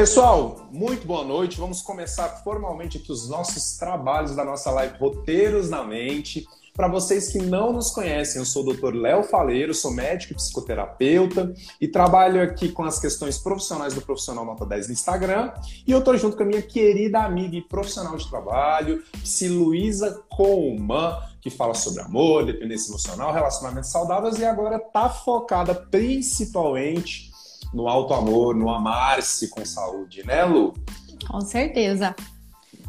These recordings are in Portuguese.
Pessoal, muito boa noite. Vamos começar formalmente aqui os nossos trabalhos da nossa live Roteiros na Mente. Para vocês que não nos conhecem, eu sou o Dr. Léo Faleiro, sou médico e psicoterapeuta e trabalho aqui com as questões profissionais do Profissional Nota 10 no Instagram. E eu estou junto com a minha querida amiga e profissional de trabalho, Psi Luísa Colman, que fala sobre amor, dependência emocional, relacionamentos saudáveis e agora está focada principalmente no alto amor, no amar-se com saúde, né, Lu? Com certeza.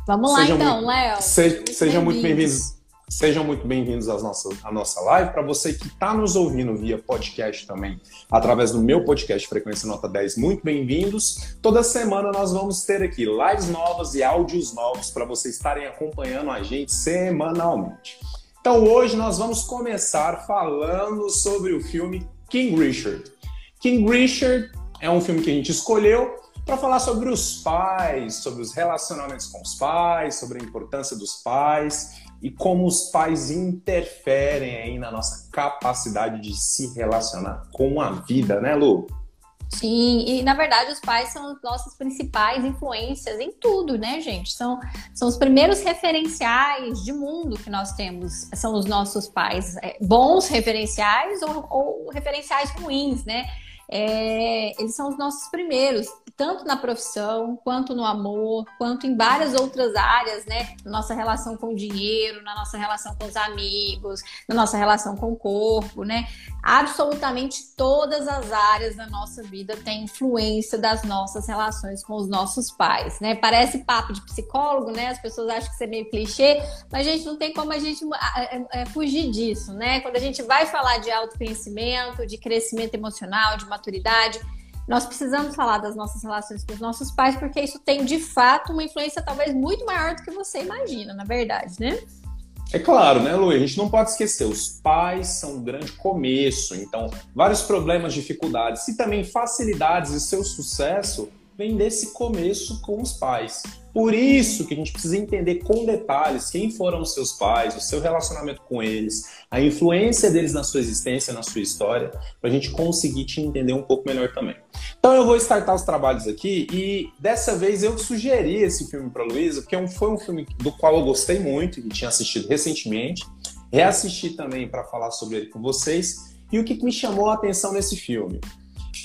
Vamos sejam lá então, Léo. Se, sejam muito bem-vindos. Sejam muito bem-vindos à nossa, à nossa live. Para você que está nos ouvindo via podcast também, através do meu podcast Frequência Nota 10, muito bem-vindos. Toda semana nós vamos ter aqui lives novas e áudios novos para vocês estarem acompanhando a gente semanalmente. Então hoje nós vamos começar falando sobre o filme King Richard. King Richard é um filme que a gente escolheu para falar sobre os pais, sobre os relacionamentos com os pais, sobre a importância dos pais e como os pais interferem aí na nossa capacidade de se relacionar com a vida, né, Lu? Sim, e na verdade os pais são as nossas principais influências em tudo, né, gente? São, são os primeiros referenciais de mundo que nós temos, são os nossos pais. É, bons referenciais ou, ou referenciais ruins, né? É, eles são os nossos primeiros, tanto na profissão, quanto no amor, quanto em várias outras áreas, né? Na nossa relação com o dinheiro, na nossa relação com os amigos, na nossa relação com o corpo, né? Absolutamente todas as áreas da nossa vida têm influência das nossas relações com os nossos pais, né? Parece papo de psicólogo, né? As pessoas acham que isso é meio clichê, mas a gente não tem como a gente é, fugir disso, né? Quando a gente vai falar de autoconhecimento, de crescimento emocional, de maturidade. Nós precisamos falar das nossas relações com os nossos pais, porque isso tem de fato uma influência talvez muito maior do que você imagina, na verdade, né? É claro, né, Lu? A gente não pode esquecer, os pais são um grande começo, então vários problemas, dificuldades e também facilidades e seu sucesso vem desse começo com os pais. Por isso que a gente precisa entender com detalhes quem foram os seus pais, o seu relacionamento com eles, a influência deles na sua existência, na sua história, para a gente conseguir te entender um pouco melhor também. Então eu vou startar os trabalhos aqui e dessa vez eu sugeri esse filme para Luísa, porque é foi um filme do qual eu gostei muito e tinha assistido recentemente. Reassisti também para falar sobre ele com vocês. E o que me chamou a atenção nesse filme?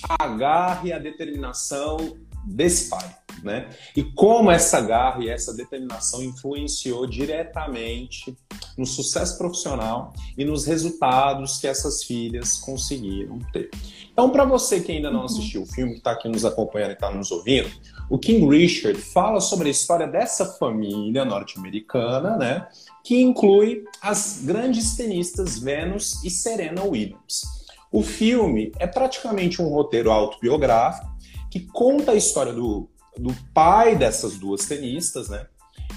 A garra e a determinação desse pai, né? E como essa garra e essa determinação influenciou diretamente no sucesso profissional e nos resultados que essas filhas conseguiram ter. Então, para você que ainda não uhum. assistiu o filme, que está aqui nos acompanhando e está nos ouvindo, o King Richard fala sobre a história dessa família norte-americana, né? Que inclui as grandes tenistas Venus e Serena Williams. O filme é praticamente um roteiro autobiográfico que conta a história do, do pai dessas duas tenistas, né?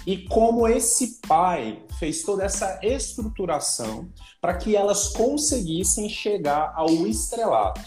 E como esse pai fez toda essa estruturação para que elas conseguissem chegar ao estrelato.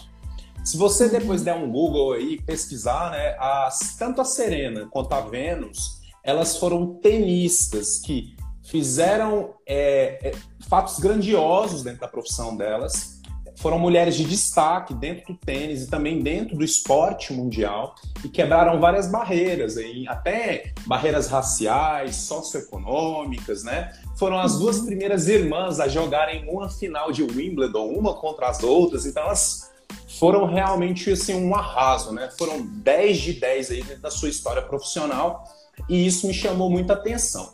Se você depois der um Google aí pesquisar, né, as, tanto a Serena quanto a Venus, elas foram tenistas que fizeram é, é, fatos grandiosos dentro da profissão delas foram mulheres de destaque dentro do tênis e também dentro do esporte mundial e quebraram várias barreiras, até barreiras raciais, socioeconômicas, né? Foram as duas uhum. primeiras irmãs a jogarem uma final de Wimbledon, uma contra as outras, então elas foram realmente assim, um arraso, né? Foram 10 de 10 aí dentro da sua história profissional e isso me chamou muita atenção.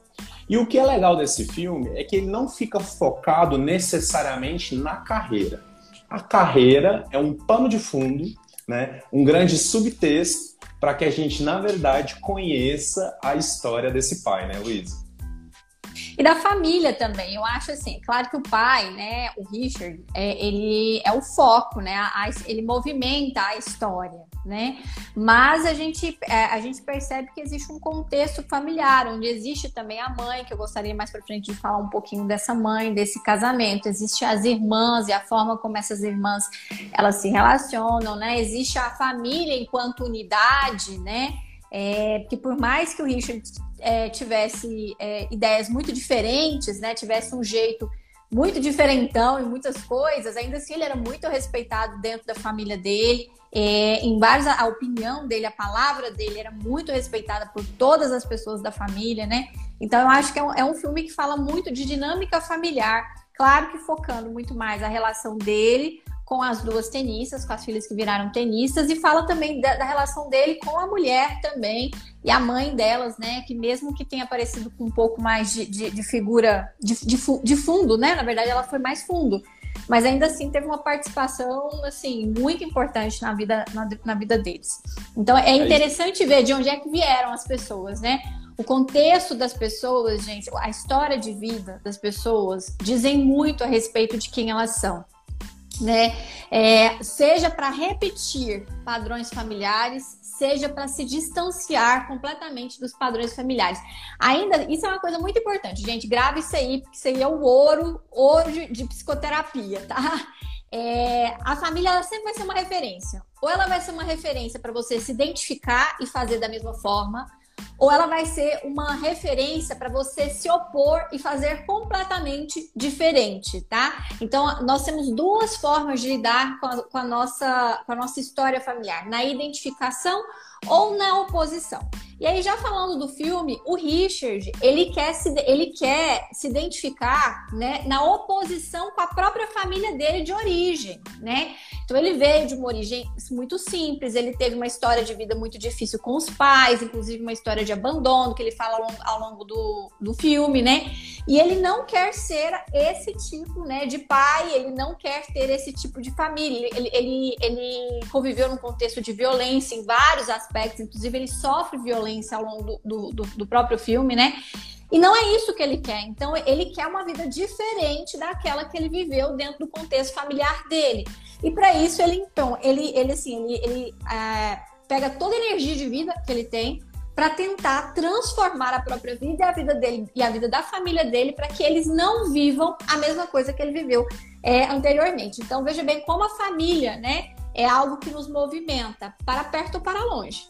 E o que é legal desse filme é que ele não fica focado necessariamente na carreira a carreira é um pano de fundo, né? um grande subtexto para que a gente, na verdade, conheça a história desse pai, né, Luísa? E da família também, eu acho assim, claro que o pai, né, o Richard, é, ele é o foco, né, a, ele movimenta a história, né, mas a gente, é, a gente percebe que existe um contexto familiar, onde existe também a mãe, que eu gostaria mais para frente de falar um pouquinho dessa mãe, desse casamento, existe as irmãs e a forma como essas irmãs, elas se relacionam, né, existe a família enquanto unidade, né, é, por mais que o Richard é, tivesse é, ideias muito diferentes, né, tivesse um jeito muito diferentão em muitas coisas, ainda assim ele era muito respeitado dentro da família dele. É, em vários, a opinião dele, a palavra dele era muito respeitada por todas as pessoas da família, né? Então eu acho que é um, é um filme que fala muito de dinâmica familiar, claro que focando muito mais a relação dele com as duas tenistas, com as filhas que viraram tenistas, e fala também da, da, relação dele com a mulher também, e a mãe delas, né? Que mesmo que tenha aparecido com um pouco mais de, de, de figura de, de, fundo, né? Na verdade, ela foi mais fundo. Mas ainda assim teve uma participação assim muito importante na vida, na, na vida deles. Então é, é interessante ver de onde é que vieram as pessoas, né? O contexto das pessoas, gente, a história de vida das pessoas dizem muito a respeito de quem elas são né? É, seja para repetir padrões familiares, seja para se distanciar completamente dos padrões familiares. Ainda, isso é uma coisa muito importante, gente. Grave isso aí, porque isso aí é o ouro, ouro de, de psicoterapia, tá? É, a família sempre vai ser uma referência. Ou ela vai ser uma referência para você se identificar e fazer da mesma forma, ou ela vai ser uma referência para você se opor e fazer completamente diferente, tá? Então, nós temos duas formas de lidar com a, com a nossa, com a nossa história familiar: na identificação ou na oposição. E aí, já falando do filme, o Richard, ele quer se, ele quer se identificar né, na oposição com a própria família dele de origem, né? Então, ele veio de uma origem muito simples, ele teve uma história de vida muito difícil com os pais, inclusive uma história de abandono, que ele fala ao longo, ao longo do, do filme, né? E ele não quer ser esse tipo né, de pai, ele não quer ter esse tipo de família. Ele, ele, ele conviveu num contexto de violência em vários aspectos, inclusive ele sofre violência violência ao longo do, do, do próprio filme, né? E não é isso que ele quer. Então, ele quer uma vida diferente daquela que ele viveu dentro do contexto familiar dele. E para isso, ele, então, ele, ele assim, ele, ele é, pega toda a energia de vida que ele tem para tentar transformar a própria vida e a vida dele e a vida da família dele para que eles não vivam a mesma coisa que ele viveu é, anteriormente. Então, veja bem como a família, né, é algo que nos movimenta para perto ou para longe.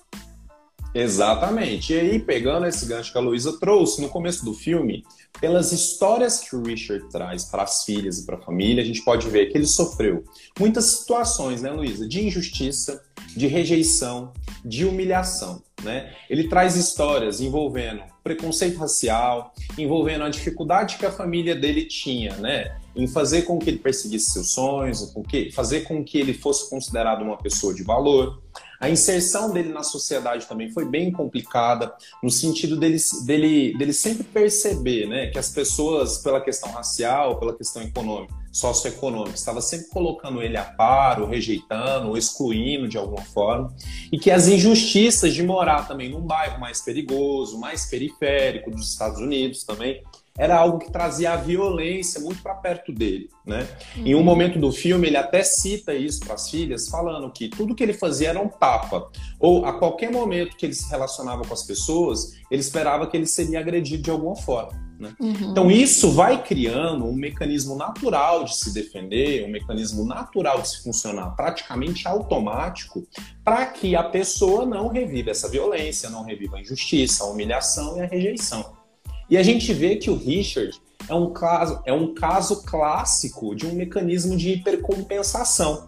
Exatamente. E aí, pegando esse gancho que a Luísa trouxe no começo do filme, pelas histórias que o Richard traz para as filhas e para a família, a gente pode ver que ele sofreu muitas situações, né, Luísa? De injustiça, de rejeição, de humilhação. Né? Ele traz histórias envolvendo preconceito racial, envolvendo a dificuldade que a família dele tinha, né? Em fazer com que ele perseguisse seus sonhos, com que, fazer com que ele fosse considerado uma pessoa de valor. A inserção dele na sociedade também foi bem complicada, no sentido dele, dele, dele sempre perceber né, que as pessoas, pela questão racial, pela questão econômica, socioeconômica, estava sempre colocando ele a par, ou rejeitando, ou excluindo de alguma forma, e que as injustiças de morar também num bairro mais perigoso, mais periférico dos Estados Unidos também, era algo que trazia a violência muito para perto dele, né? Uhum. Em um momento do filme ele até cita isso para as filhas, falando que tudo que ele fazia era um tapa, ou a qualquer momento que ele se relacionava com as pessoas, ele esperava que ele seria agredido de alguma forma. Né? Uhum. Então isso vai criando um mecanismo natural de se defender, um mecanismo natural de se funcionar, praticamente automático, para que a pessoa não reviva essa violência, não reviva a injustiça, a humilhação e a rejeição. E a gente vê que o Richard é um caso, é um caso clássico de um mecanismo de hipercompensação.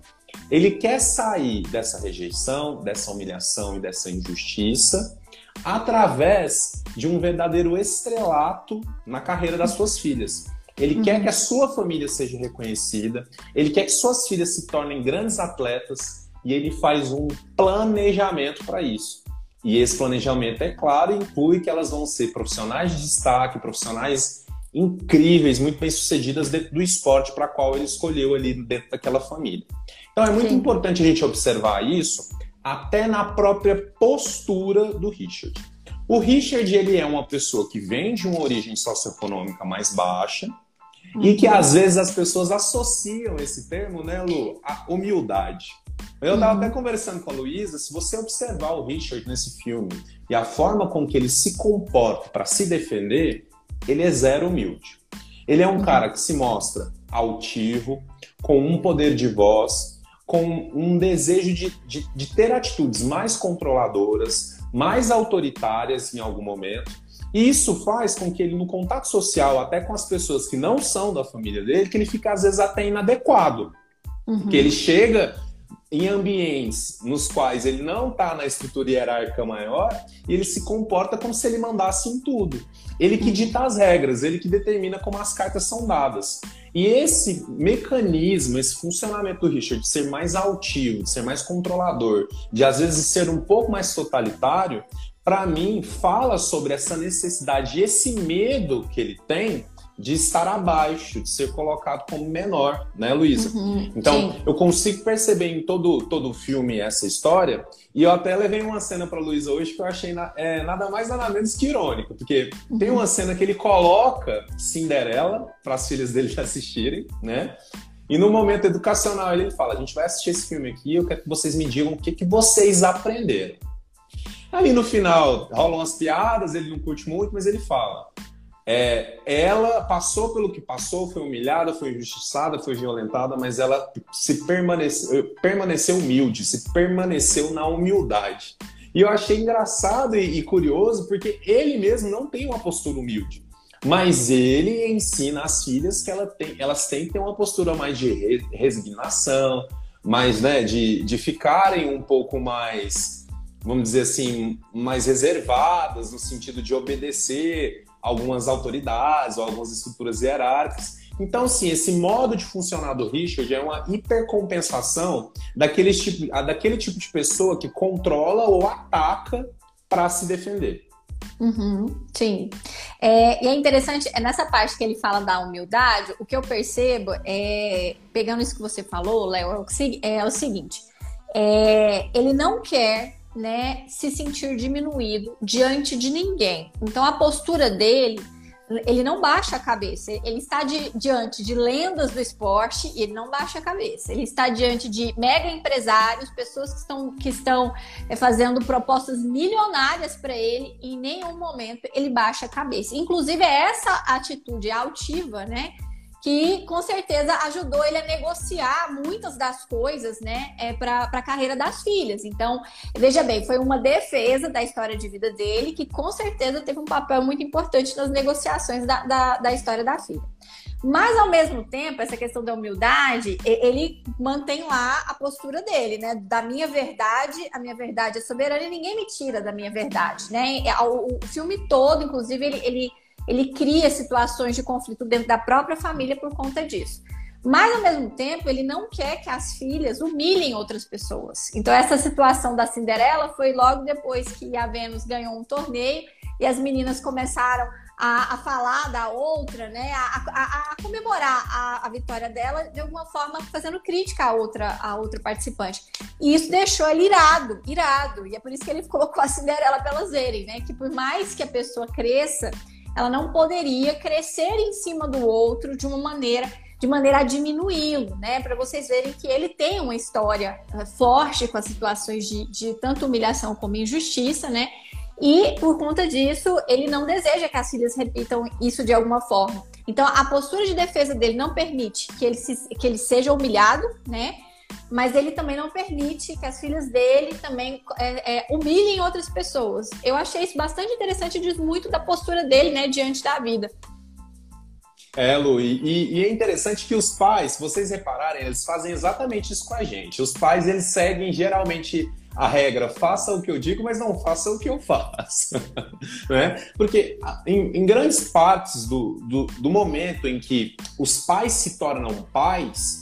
Ele quer sair dessa rejeição, dessa humilhação e dessa injustiça através de um verdadeiro estrelato na carreira das suas filhas. Ele uhum. quer que a sua família seja reconhecida, ele quer que suas filhas se tornem grandes atletas e ele faz um planejamento para isso. E esse planejamento, é claro, inclui que elas vão ser profissionais de destaque, profissionais incríveis, muito bem sucedidas dentro do esporte para qual ele escolheu ali dentro daquela família. Então é muito Sim. importante a gente observar isso até na própria postura do Richard. O Richard ele é uma pessoa que vem de uma origem socioeconômica mais baixa uhum. e que uhum. às vezes as pessoas associam esse termo, né, Lu, à humildade. Eu estava até conversando com a Luísa, se você observar o Richard nesse filme e a forma com que ele se comporta para se defender, ele é zero humilde. Ele é um uhum. cara que se mostra altivo, com um poder de voz, com um desejo de, de, de ter atitudes mais controladoras, mais autoritárias em algum momento, E isso faz com que ele, no contato social, até com as pessoas que não são da família dele, que ele fica às vezes até inadequado. Uhum. Que ele chega em ambientes nos quais ele não está na estrutura hierárquica maior e ele se comporta como se ele mandasse em tudo. Ele que dita as regras, ele que determina como as cartas são dadas. E esse mecanismo, esse funcionamento do Richard de ser mais altivo, de ser mais controlador, de às vezes ser um pouco mais totalitário, para mim fala sobre essa necessidade, esse medo que ele tem de estar abaixo, de ser colocado como menor, né, Luísa? Uhum, então, sim. eu consigo perceber em todo, todo o filme essa história, e eu até levei uma cena para Luísa hoje que eu achei na, é, nada mais nada menos que irônico, porque uhum. tem uma cena que ele coloca Cinderela para as filhas dele assistirem, né? E no momento educacional ele fala: a gente vai assistir esse filme aqui, eu quero que vocês me digam o que, que vocês aprenderam. Aí no final rolam as piadas, ele não curte muito, mas ele fala: é, ela passou pelo que passou, foi humilhada, foi injustiçada, foi violentada, mas ela se permaneceu, permaneceu humilde, se permaneceu na humildade. E eu achei engraçado e, e curioso porque ele mesmo não tem uma postura humilde. Mas ele ensina às filhas que ela tem, elas têm que ter uma postura mais de resignação, mais né, de, de ficarem um pouco mais, vamos dizer assim, mais reservadas, no sentido de obedecer algumas autoridades ou algumas estruturas hierárquicas. Então, sim, esse modo de funcionar do Richard é uma hipercompensação daquele tipo, daquele tipo de pessoa que controla ou ataca para se defender. Uhum, sim. É, e é interessante, é nessa parte que ele fala da humildade, o que eu percebo é, pegando isso que você falou, Léo, é, é o seguinte: é, ele não quer né, se sentir diminuído diante de ninguém. Então a postura dele, ele não baixa a cabeça. Ele está de, diante de lendas do esporte e ele não baixa a cabeça. Ele está diante de mega empresários, pessoas que estão, que estão é, fazendo propostas milionárias para ele e em nenhum momento ele baixa a cabeça. Inclusive é essa atitude altiva, né? Que com certeza ajudou ele a negociar muitas das coisas, né, é, para a carreira das filhas. Então, veja bem, foi uma defesa da história de vida dele que com certeza teve um papel muito importante nas negociações da, da, da história da filha. Mas, ao mesmo tempo, essa questão da humildade, ele mantém lá a postura dele, né? Da minha verdade, a minha verdade é soberana e ninguém me tira da minha verdade, né? O, filme todo, inclusive, ele, ele ele cria situações de conflito dentro da própria família por conta disso. Mas, ao mesmo tempo, ele não quer que as filhas humilhem outras pessoas. Então, essa situação da Cinderela foi logo depois que a Vênus ganhou um torneio e as meninas começaram a, a falar da outra, né? A, a, a comemorar a, vitória dela de alguma forma fazendo crítica à outra, outra participante. E isso deixou ele irado, irado. E é por isso que ele colocou a Cinderela para elas verem, né? Que por mais que a pessoa cresça ela não poderia crescer em cima do outro de uma maneira de maneira a diminuí-lo, né? Para vocês verem que ele tem uma história eh, forte com as situações de, de tanto humilhação como injustiça, né? E por conta disso, ele não deseja que as filhas repitam isso de alguma forma. Então, a postura de defesa dele não permite que ele, se, que ele seja humilhado, né? Mas ele também não permite que as filhas dele também é, é, humilhem outras pessoas. Eu achei isso bastante interessante e diz muito da postura dele, né, diante da vida. É, Lu, e, e, é interessante que os pais, vocês repararem, eles fazem exatamente isso com a gente. Os pais, eles seguem geralmente a regra, faça o que eu digo, mas não faça o que eu faço. né? Porque em, em grandes partes do, do, do momento em que os pais se tornam pais,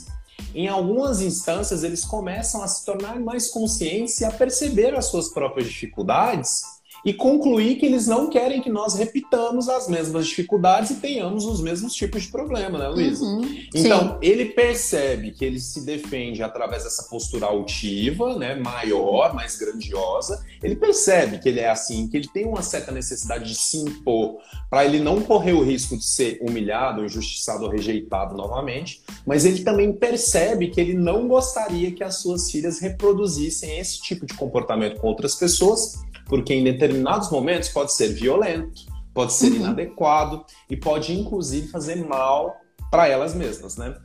em algumas instâncias eles começam a se tornar mais conscientes e a perceber as suas próprias dificuldades e concluir que eles não querem que nós repitamos as mesmas dificuldades e tenhamos os mesmos tipos de problema, né, Luísa? Uhum, então, sim. ele percebe que ele se defende através dessa postura altiva, né, maior, mais grandiosa. Ele percebe que ele é assim, que ele tem uma certa necessidade de se impor para ele não correr o risco de ser humilhado, injustiçado ou rejeitado novamente, mas ele também percebe que ele não gostaria que as suas filhas reproduzissem esse tipo de comportamento com outras pessoas porque em determinados momentos pode ser violento, pode ser uhum. inadequado e pode inclusive fazer mal para elas mesmas, né?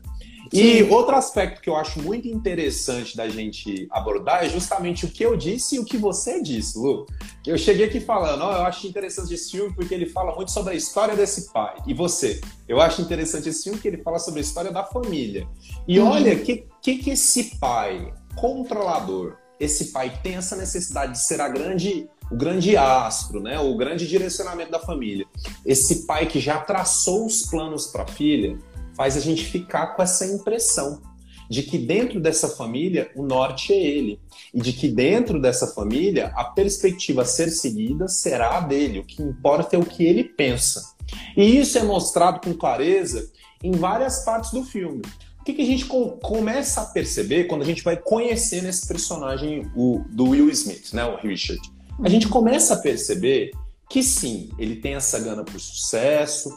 E outro aspecto que eu acho muito interessante da gente abordar é justamente o que eu disse e o que você disse, Lu. Eu cheguei aqui falando, ó, eu acho interessante esse filme porque ele fala muito sobre a história desse pai. E você? Eu acho interessante esse filme porque ele fala sobre a história da família. E uhum. olha, o que, que, que esse pai controlador, esse pai que tem essa necessidade de ser a grande o grande astro, né, o grande direcionamento da família. Esse pai que já traçou os planos para a filha faz a gente ficar com essa impressão de que dentro dessa família o norte é ele e de que dentro dessa família a perspectiva a ser seguida será a dele. O que importa é o que ele pensa. E isso é mostrado com clareza em várias partes do filme. O que, que a gente com, começa a perceber quando a gente vai conhecendo esse personagem o, do Will Smith, né, o Richard? A gente começa a perceber que sim, ele tem essa gana por sucesso,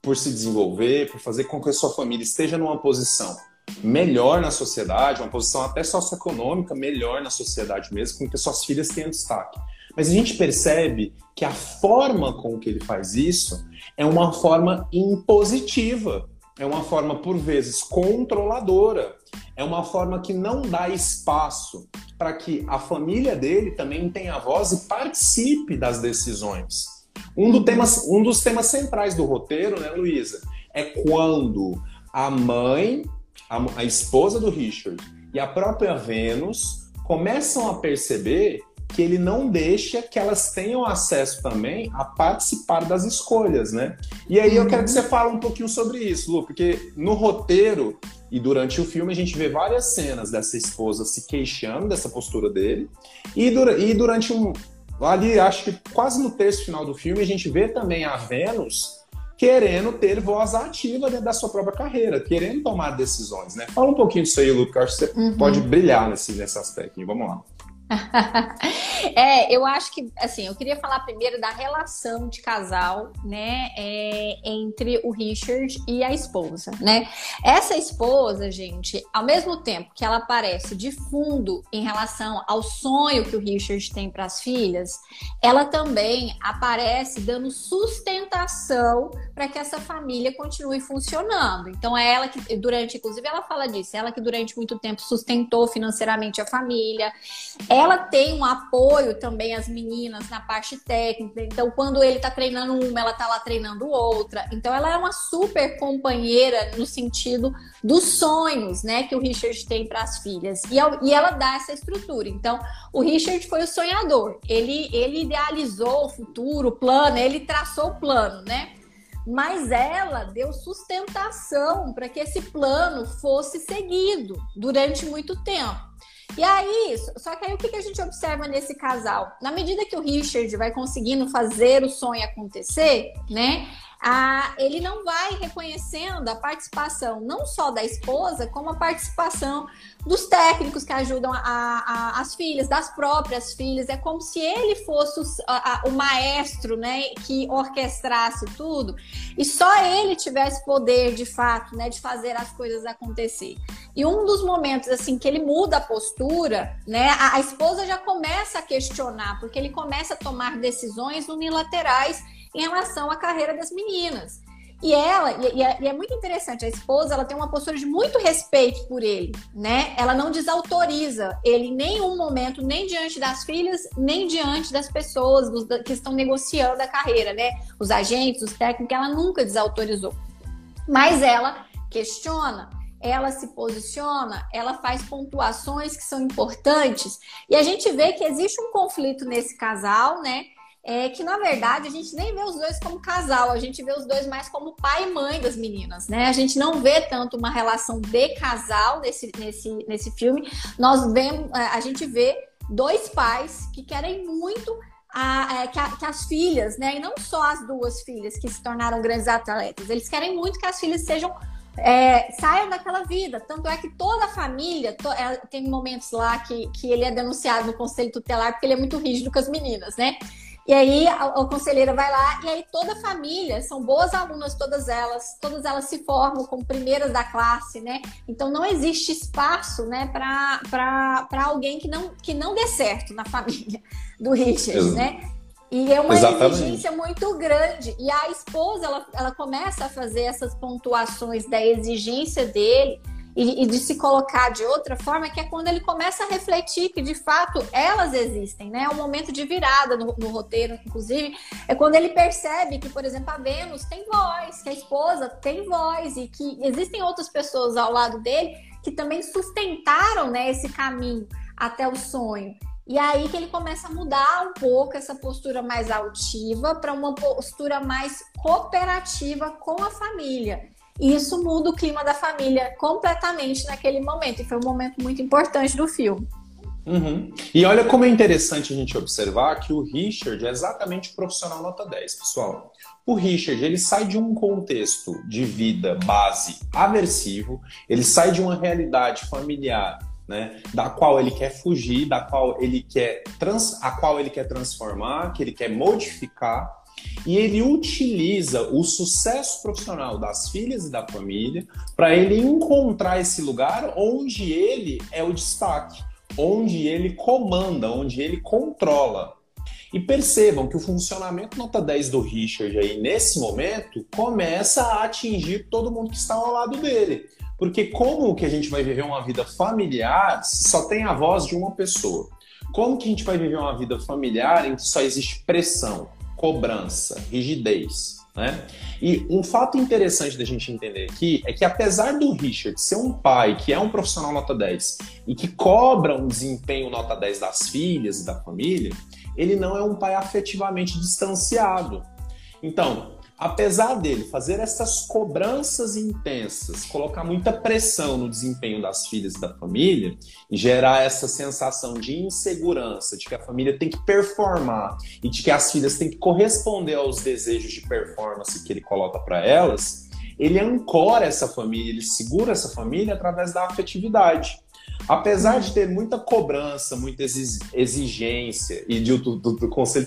por se desenvolver, por fazer com que a sua família esteja numa posição melhor na sociedade, uma posição até socioeconômica melhor na sociedade mesmo, com que suas filhas tenham destaque. Mas a gente percebe que a forma com que ele faz isso é uma forma impositiva, é uma forma, por vezes, controladora, é uma forma que não dá espaço para que a família dele também tenha voz e participe das decisões. Um, do temas, um dos temas centrais do roteiro, né, Luísa, é quando a mãe, a, a esposa do Richard e a própria Vênus começam a perceber que ele não deixa que elas tenham acesso também a participar das escolhas, né? E aí eu quero que você fale um pouquinho sobre isso, Lu, porque no roteiro e durante o filme a gente vê várias cenas dessa esposa se queixando dessa postura dele e, dura e durante um ali acho que quase no terço final do filme a gente vê também a Vênus querendo ter voz ativa dentro da sua própria carreira, querendo tomar decisões, né? Fala um pouquinho disso aí, Lu, que eu acho que você uhum. pode brilhar nesse, nesse aspecto. Vamos lá. é, eu acho que, assim, eu queria falar primeiro da relação de casal, né, é, entre o Richard e a esposa, né? Essa esposa, gente, ao mesmo tempo que ela aparece de fundo em relação ao sonho que o Richard tem para as filhas, ela também aparece dando sustentação para que essa família continue funcionando. Então, é ela que, durante, inclusive, ela fala disso, ela que durante muito tempo sustentou financeiramente a família. Ela tem um apoio também às meninas na parte técnica. Então, quando ele tá treinando uma, ela tá lá treinando outra. Então, ela é uma super companheira no sentido dos sonhos, né, que o Richard tem para as filhas. E, e ela dá essa estrutura. Então, o Richard foi o sonhador. Ele, ele idealizou o futuro, o plano, ele traçou o plano, né? mas ela deu sustentação para que esse plano fosse seguido durante muito tempo. E aí, só que aí o que, a gente observa nesse casal? Na medida que o Richard vai conseguindo fazer o sonho acontecer, né? a, ele não vai reconhecendo a participação não só da esposa, como a participação dos técnicos que ajudam a, a, as filhas, das próprias filhas. É como se ele fosse o, o maestro, né, que orquestrasse tudo e só ele tivesse poder de fato, né, de fazer as coisas acontecer. E um dos momentos assim que ele muda a postura, né, a, a esposa já começa a questionar, porque ele começa a tomar decisões unilaterais em relação à carreira das meninas. E ela, e, é, é, muito interessante, a esposa, ela tem uma postura de muito respeito por ele, né? Ela não desautoriza ele em nenhum momento, nem diante das filhas, nem diante das pessoas que estão negociando a carreira, né? Os agentes, os técnicos, ela nunca desautorizou. Mas ela questiona, ela se posiciona, ela faz pontuações que são importantes, e a gente vê que existe um conflito nesse casal, né? é que na verdade a gente nem vê os dois como casal, a gente vê os dois mais como pai e mãe das meninas, né? A gente não vê tanto uma relação de casal nesse, nesse, nesse filme. Nós vemos, é, a gente vê dois pais que querem muito a, é, que, a, que, as filhas, né? E não só as duas filhas que se tornaram grandes atletas, eles querem muito que as filhas sejam é, saiam daquela vida. Tanto é que toda a família, to, é, tem momentos lá que, que ele é denunciado no conselho tutelar porque ele é muito rígido com as meninas, né? E aí a, a conselheira vai lá e aí toda a família, são boas alunas todas elas, todas elas se formam como primeiras da classe, né? Então não existe espaço, né, para alguém que não, que não dê certo na família do Richard, né? E é uma Exatamente. exigência muito grande. E a esposa, ela, ela começa a fazer essas pontuações da exigência dele e, e, de se colocar de outra forma, que é quando ele começa a refletir que de fato elas existem, né? É um momento de virada no, no roteiro, inclusive, é quando ele percebe que, por exemplo, a Vênus tem voz, que a esposa tem voz e que existem outras pessoas ao lado dele que também sustentaram né, esse caminho até o sonho. E aí que ele começa a mudar um pouco essa postura mais altiva para uma postura mais cooperativa com a família. E isso muda o clima da família completamente naquele momento. E foi um momento muito importante do filme. Uhum. E olha como é interessante a gente observar que o Richard é exatamente o profissional nota 10, pessoal. O Richard, ele sai de um contexto de vida base aversivo, ele sai de uma realidade familiar né, da qual ele quer fugir, da qual ele quer trans, a qual ele quer transformar, que ele quer modificar, e ele utiliza o sucesso profissional das filhas e da família para ele encontrar esse lugar onde ele é o destaque, onde ele comanda, onde ele controla. E percebam que o funcionamento nota 10 do Richard aí nesse momento começa a atingir todo mundo que está ao lado dele. Porque como que a gente vai viver uma vida familiar se só tem a voz de uma pessoa? Como que a gente vai viver uma vida familiar em que só existe pressão, cobrança, rigidez? Né? E um fato interessante da gente entender aqui é que apesar do Richard ser um pai que é um profissional nota 10 e que cobra um desempenho nota 10 das filhas e da família, ele não é um pai afetivamente distanciado. Então, apesar dele fazer essas cobranças intensas, colocar muita pressão no desempenho das filhas e da família, e gerar essa sensação de insegurança, de que a família tem que performar e de que as filhas têm que corresponder aos desejos de performance que ele coloca para elas, ele ancora essa família, ele segura essa família através da afetividade. Apesar de ter muita cobrança, muita exigência, e de, do, do, do conselho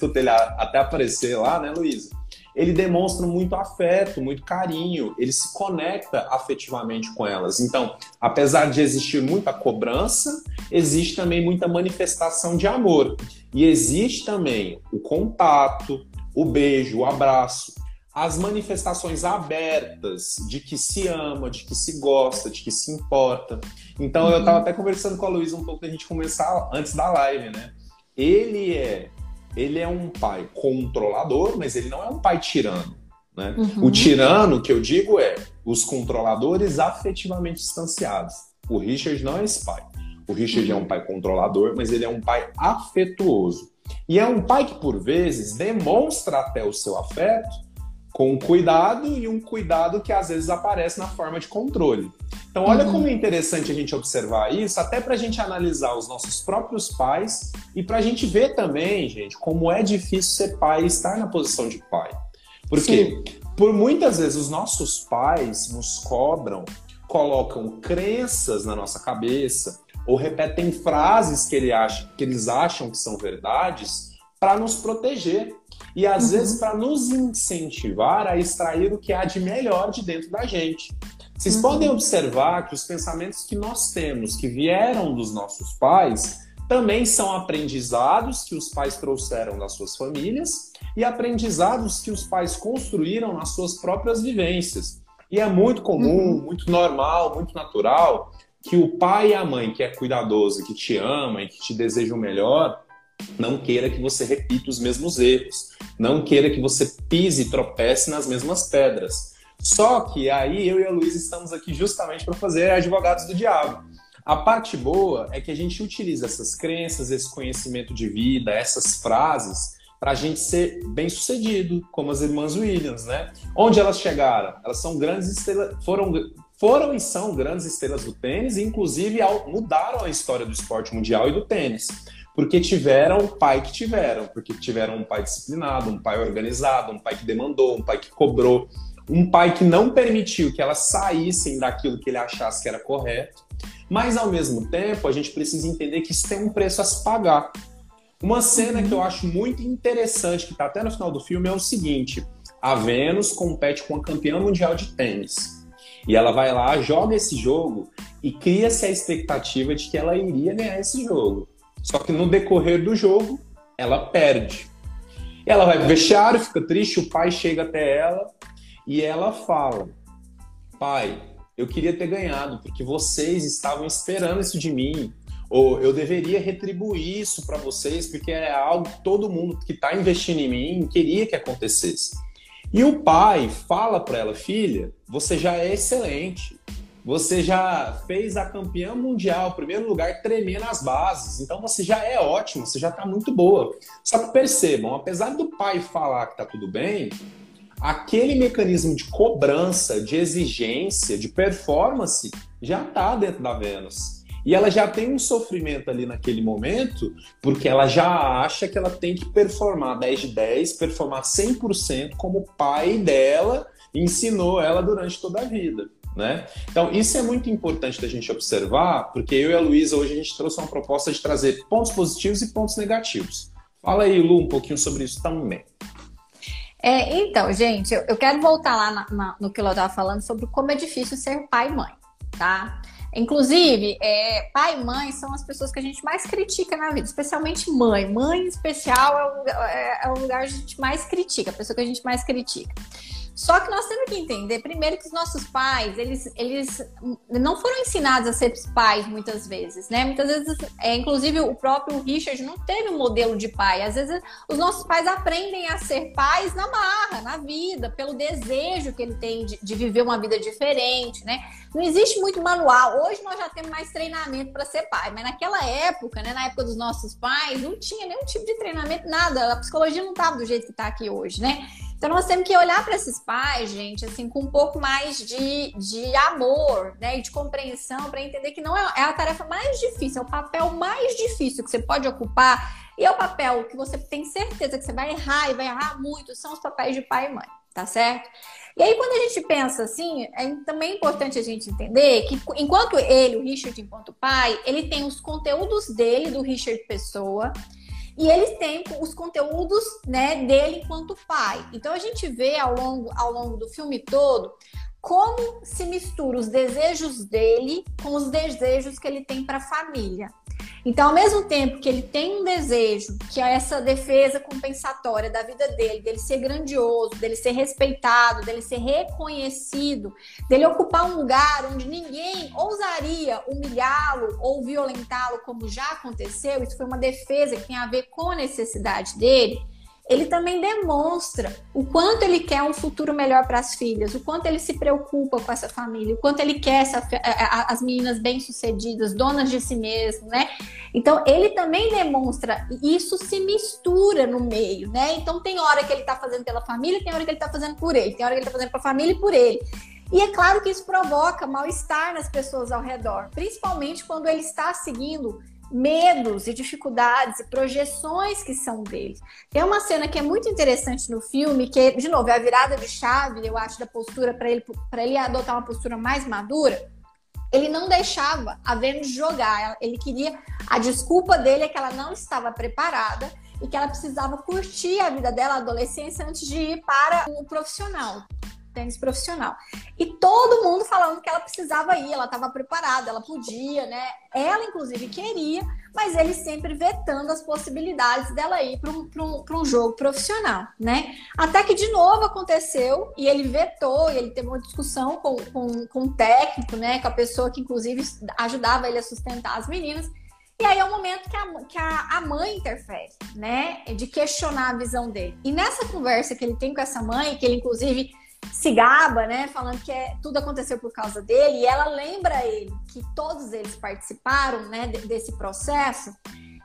até aparecer lá, né, Luísa? Ele demonstra muito afeto, muito carinho, ele se conecta afetivamente com elas. Então, apesar de existir muita cobrança, existe também muita manifestação de amor. E existe também o contato, o beijo, o abraço, as manifestações abertas de que se ama, de que se gosta, de que se importa. Então, uhum. eu estava até conversando com a Luísa um pouco da gente começar antes da live, né? Ele é, ele é um pai controlador, mas ele não é um pai tirano. Né? Uhum. O tirano, que eu digo, é os controladores afetivamente distanciados. O Richard não é esse pai. O Richard uhum. é um pai controlador, mas ele é um pai afetuoso. E é um pai que, por vezes, demonstra até o seu afeto com cuidado e um cuidado que às vezes aparece na forma de controle. Então, olha uhum. como é interessante a gente observar isso, até para a gente analisar os nossos próprios pais e para a gente ver também, gente, como é difícil ser pai e estar na posição de pai. Porque, Sim. por muitas vezes, os nossos pais nos cobram, colocam crenças na nossa cabeça ou repetem frases que, ele acha, que eles acham que são verdades para nos proteger e às uhum. vezes para nos incentivar a extrair o que há de melhor de dentro da gente. Vocês uhum. podem observar que os pensamentos que nós temos, que vieram dos nossos pais, também são aprendizados que os pais trouxeram das suas famílias e aprendizados que os pais construíram nas suas próprias vivências. E é muito comum, uhum. muito normal, muito natural que o pai e a mãe, que é cuidadoso, que te ama e que te deseja o melhor, não queira que você repita os mesmos erros. Não queira que você pise e tropece nas mesmas pedras. Só que aí eu e a Luísa estamos aqui justamente para fazer advogados do diabo. A parte boa é que a gente utiliza essas crenças, esse conhecimento de vida, essas frases, para a gente ser bem sucedido, como as irmãs Williams, né? Onde elas chegaram? Elas são grandes estrelas, foram, foram e são grandes estrelas do tênis, e inclusive mudaram a história do esporte mundial e do tênis porque tiveram o pai que tiveram, porque tiveram um pai disciplinado, um pai organizado, um pai que demandou, um pai que cobrou, um pai que não permitiu que elas saíssem daquilo que ele achasse que era correto. Mas ao mesmo tempo, a gente precisa entender que isso tem um preço a se pagar. Uma cena que eu acho muito interessante, que está até no final do filme, é o seguinte: a Vênus compete com a campeã mundial de tênis. E ela vai lá, joga esse jogo e cria-se a expectativa de que ela iria ganhar esse jogo. Só que no decorrer do jogo, ela perde. Ela vai pro vestiário, fica triste, o pai chega até ela e ela fala: Pai, eu queria ter ganhado, porque vocês estavam esperando isso de mim. Ou eu deveria retribuir isso para vocês, porque é algo que todo mundo que está investindo em mim queria que acontecesse. E o pai fala para ela, filha, você já é excelente. Você já fez a campeã mundial, primeiro lugar, tremendo as bases. Então você já é ótimo, você já está muito boa. Só que percebam, apesar do pai falar que está tudo bem, aquele mecanismo de cobrança, de exigência, de performance já está dentro da Vênus. E ela já tem um sofrimento ali naquele momento, porque ela já acha que ela tem que performar 10 de 10, performar 100% como o pai dela ensinou ela durante toda a vida. Né? Então, isso é muito importante da gente observar, porque eu e a Luísa hoje a gente trouxe uma proposta de trazer pontos positivos e pontos negativos. Fala aí, Lu, um pouquinho sobre isso também. É, então, gente, eu, eu quero voltar lá na, na, no que eu estava falando sobre como é difícil ser pai e mãe, tá? Inclusive, é, pai e mãe são as pessoas que a gente mais critica na vida, especialmente mãe. Mãe, em especial, é o, é, é o lugar que a gente mais critica, a pessoa que a gente mais critica. Só que nós temos que entender, primeiro, que os nossos pais, eles, eles não foram ensinados a ser pais muitas vezes, né? Muitas vezes, é, inclusive, o próprio Richard não teve um modelo de pai. Às vezes, os nossos pais aprendem a ser pais na marra, na vida, pelo desejo que ele tem de, de viver uma vida diferente, né? Não existe muito manual. Hoje nós já temos mais treinamento para ser pai, mas naquela época, né, na época dos nossos pais, não tinha nenhum tipo de treinamento, nada. A psicologia não estava do jeito que está aqui hoje, né? Então nós temos que olhar para esses pais, gente, assim, com um pouco mais de, de amor, né, e de compreensão para entender que não é, é a tarefa mais difícil, é o papel mais difícil que você pode ocupar e é o papel que você tem certeza que você vai errar e vai errar muito, são os papéis de pai e mãe, tá certo? E aí, quando a gente pensa assim, é também importante a gente entender que enquanto ele, o Richard, enquanto pai, ele tem os conteúdos dele, do Richard Pessoa, e eles têm os conteúdos né, dele enquanto pai. Então a gente vê ao longo, ao longo do filme todo como se mistura os desejos dele com os desejos que ele tem para a família. Então, ao mesmo tempo que ele tem um desejo, que é essa defesa compensatória da vida dele, dele ser grandioso, dele ser respeitado, dele ser reconhecido, dele ocupar um lugar onde ninguém ousaria humilhá-lo ou violentá-lo, como já aconteceu, isso foi uma defesa que tem a ver com a necessidade dele ele também demonstra o quanto ele quer um futuro melhor para as filhas, o quanto ele se preocupa com essa família, o quanto ele quer essa, as meninas bem-sucedidas, donas de si mesmo, né? Então, ele também demonstra, isso se mistura no meio, né? Então, tem hora que ele está fazendo pela família, tem hora que ele está fazendo por ele, tem hora que ele está fazendo para a família e por ele. E é claro que isso provoca mal-estar nas pessoas ao redor, principalmente quando ele está seguindo medos e dificuldades e projeções que são dele. Tem uma cena que é muito interessante no filme, que, de novo, é a virada de chave, eu acho, da postura para ele, para ele adotar uma postura mais madura. Ele não deixava a Vênus jogar, ele queria. A desculpa dele é que ela não estava preparada e que ela precisava curtir a vida dela, a adolescência, antes de ir para o profissional tênis profissional. E todo mundo falando que ela precisava ir, ela estava preparada, ela podia, né? Ela, inclusive, queria, mas ele sempre vetando as possibilidades dela ir para um, um, um jogo profissional, né? Até que de novo aconteceu e ele vetou, e ele teve uma discussão com, com, com o técnico, né? Com a pessoa que, inclusive, ajudava ele a sustentar as meninas. E aí é o momento que a, que a, a mãe interfere, né? De questionar a visão dele. E nessa conversa que ele tem com essa mãe, que ele, inclusive, se gaba, né, falando que é, tudo aconteceu por causa dele, e ela lembra ele que todos eles participaram, né, desse processo.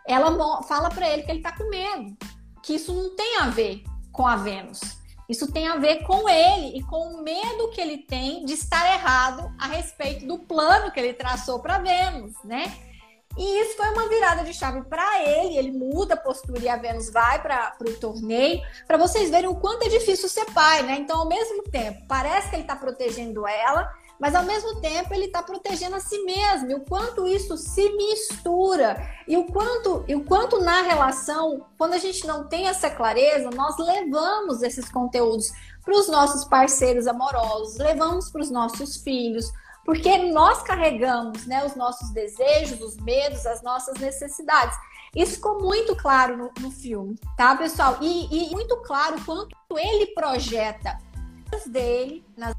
Ela fala para ele que ele tá com medo, que isso não tem a ver com a Vênus. Isso tem a ver com ele e com o medo que ele tem de estar errado a respeito do plano que ele traçou para Vênus, né? E isso foi uma virada de chave para ele. Ele muda a postura e a Vênus vai para o torneio, para vocês verem o quanto é difícil ser pai, né? Então, ao mesmo tempo, parece que ele está protegendo ela, mas ao mesmo tempo ele está protegendo a si mesmo. E o quanto isso se mistura e o quanto, e o quanto na relação, quando a gente não tem essa clareza, nós levamos esses conteúdos para os nossos parceiros amorosos, levamos para os nossos filhos, porque nós carregamos né, os nossos desejos, os medos, as nossas necessidades. Isso ficou muito claro no, no filme, tá, pessoal? E, e, muito claro quanto ele projeta dele nas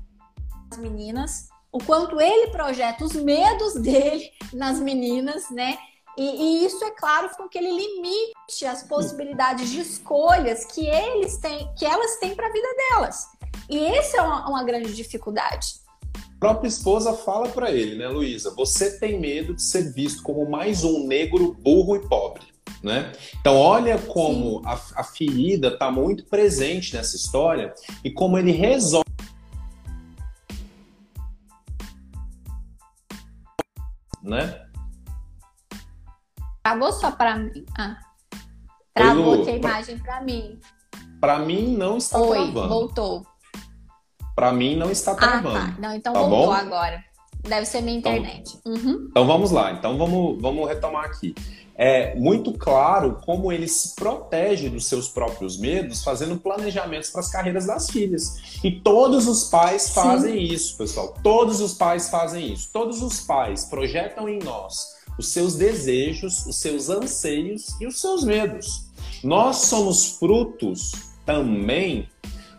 meninas o quanto ele projeta os medos dele nas meninas, né? E, e, isso, é claro, com que ele limite as possibilidades de escolhas que eles têm, que elas têm para a vida delas. E essa é uma, uma grande dificuldade. A própria esposa fala para ele, né, Luísa? Você tem medo de ser visto como mais um negro burro e pobre. Né? Então, olha como a, a ferida está muito presente nessa história e como ele resolve. Né? Travou só para mim? Ah. Travou Oi, a imagem para mim. Para mim não está Oi, travando. voltou. Para mim não está travando. Ah, tá. Não, então tá voltou bom? agora. Deve ser minha então, internet. Então, uhum. então vamos lá. Então vamos, vamos retomar aqui. É muito claro como ele se protege dos seus próprios medos, fazendo planejamentos para as carreiras das filhas. E todos os pais fazem Sim. isso, pessoal. Todos os pais fazem isso. Todos os pais projetam em nós os seus desejos, os seus anseios e os seus medos. Nós somos frutos também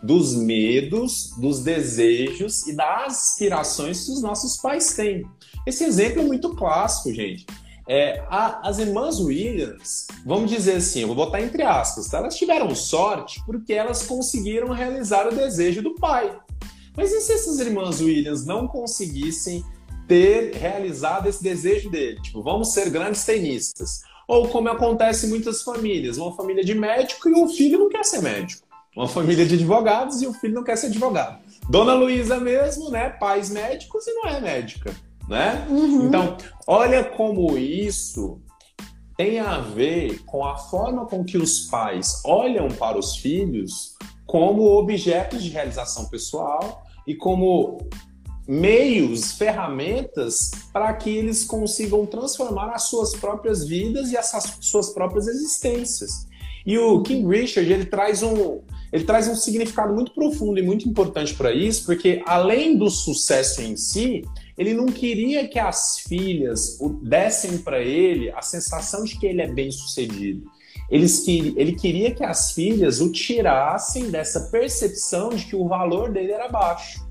dos medos, dos desejos e das aspirações que os nossos pais têm. Esse exemplo é muito clássico, gente. É, a, as irmãs Williams, vamos dizer assim, eu vou botar entre aspas, tá? elas tiveram sorte porque elas conseguiram realizar o desejo do pai. Mas e se essas irmãs Williams não conseguissem ter realizado esse desejo dele? Tipo, vamos ser grandes tenistas. Ou como acontece em muitas famílias, uma família de médico e o filho não quer ser médico uma família de advogados e o filho não quer ser advogado. Dona Luísa mesmo, né? Pais médicos e não é médica, né? Uhum. Então, olha como isso tem a ver com a forma com que os pais olham para os filhos como objetos de realização pessoal e como meios, ferramentas para que eles consigam transformar as suas próprias vidas e as suas próprias existências. E o King Richard, ele traz um, ele traz um significado muito profundo e muito importante para isso, porque além do sucesso em si, ele não queria que as filhas dessem para ele a sensação de que ele é bem sucedido. Eles, ele queria que as filhas o tirassem dessa percepção de que o valor dele era baixo.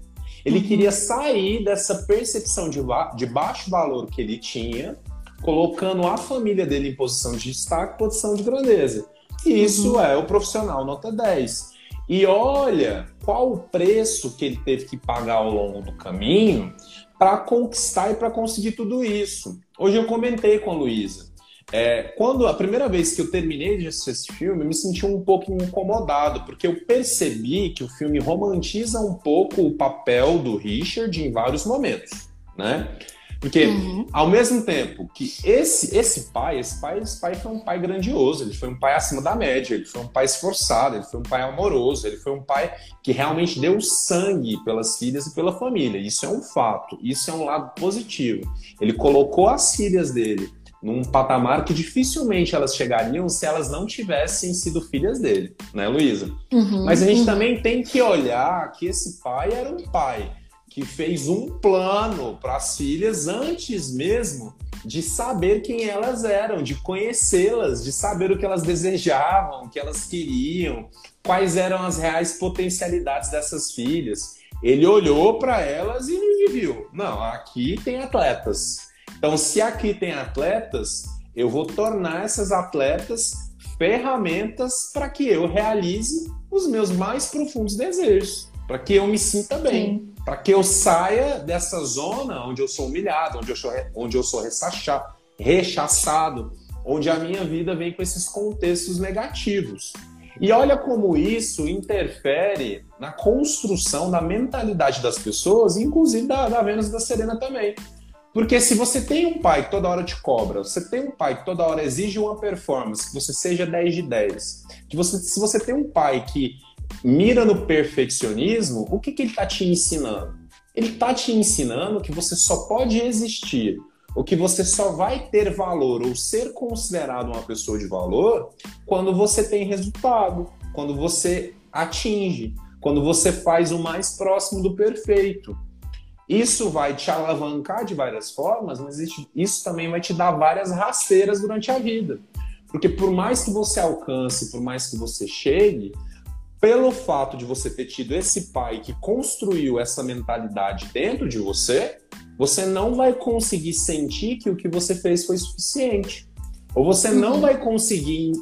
Ele uhum. queria sair dessa percepção de, de baixo valor que ele tinha, colocando a família dele em posição de destaque, posição de grandeza. Isso uhum. é o profissional nota 10. E olha qual o preço que ele teve que pagar ao longo do caminho para conquistar e para conseguir tudo isso. Hoje eu comentei com a Luísa. É, quando a primeira vez que eu terminei de assistir esse filme, eu me senti um pouco incomodado, porque eu percebi que o filme romantiza um pouco o papel do Richard em vários momentos, né? Porque, uhum. ao mesmo tempo que esse, esse pai, esse pai, esse pai foi um pai grandioso, ele foi um pai acima da média, ele foi um pai esforçado, ele foi um pai amoroso, ele foi um pai que realmente deu sangue pelas filhas e pela família. Isso é um fato, isso é um lado positivo. Ele colocou as filhas dele num patamar que dificilmente elas chegariam se elas não tivessem sido filhas dele, né, Luísa? Uhum, Mas a gente uhum. também tem que olhar que esse pai era um pai que fez um plano para as filhas antes mesmo de saber quem elas eram, de conhecê-las, de saber o que elas desejavam, o que elas queriam, quais eram as reais potencialidades dessas filhas. Ele olhou para elas e viu: não, aqui tem atletas. Então, se aqui tem atletas, eu vou tornar essas atletas ferramentas para que eu realize os meus mais profundos desejos, para que eu me sinta bem. Sim para que eu saia dessa zona onde eu sou humilhado, onde eu sou, onde eu sou rechaçado, onde a minha vida vem com esses contextos negativos. E olha como isso interfere na construção da mentalidade das pessoas, inclusive da, da Vênus da Serena também. Porque se você tem um pai que toda hora te cobra, você tem um pai que toda hora exige uma performance, que você seja 10 de 10, que você, se você tem um pai que mira no perfeccionismo, o que, que ele está te ensinando? Ele está te ensinando que você só pode existir, ou que você só vai ter valor ou ser considerado uma pessoa de valor quando você tem resultado, quando você atinge, quando você faz o mais próximo do perfeito. Isso vai te alavancar de várias formas, mas isso também vai te dar várias rasteiras durante a vida. Porque por mais que você alcance, por mais que você chegue, pelo fato de você ter tido esse pai que construiu essa mentalidade dentro de você, você não vai conseguir sentir que o que você fez foi suficiente. Ou você não uhum. vai conseguir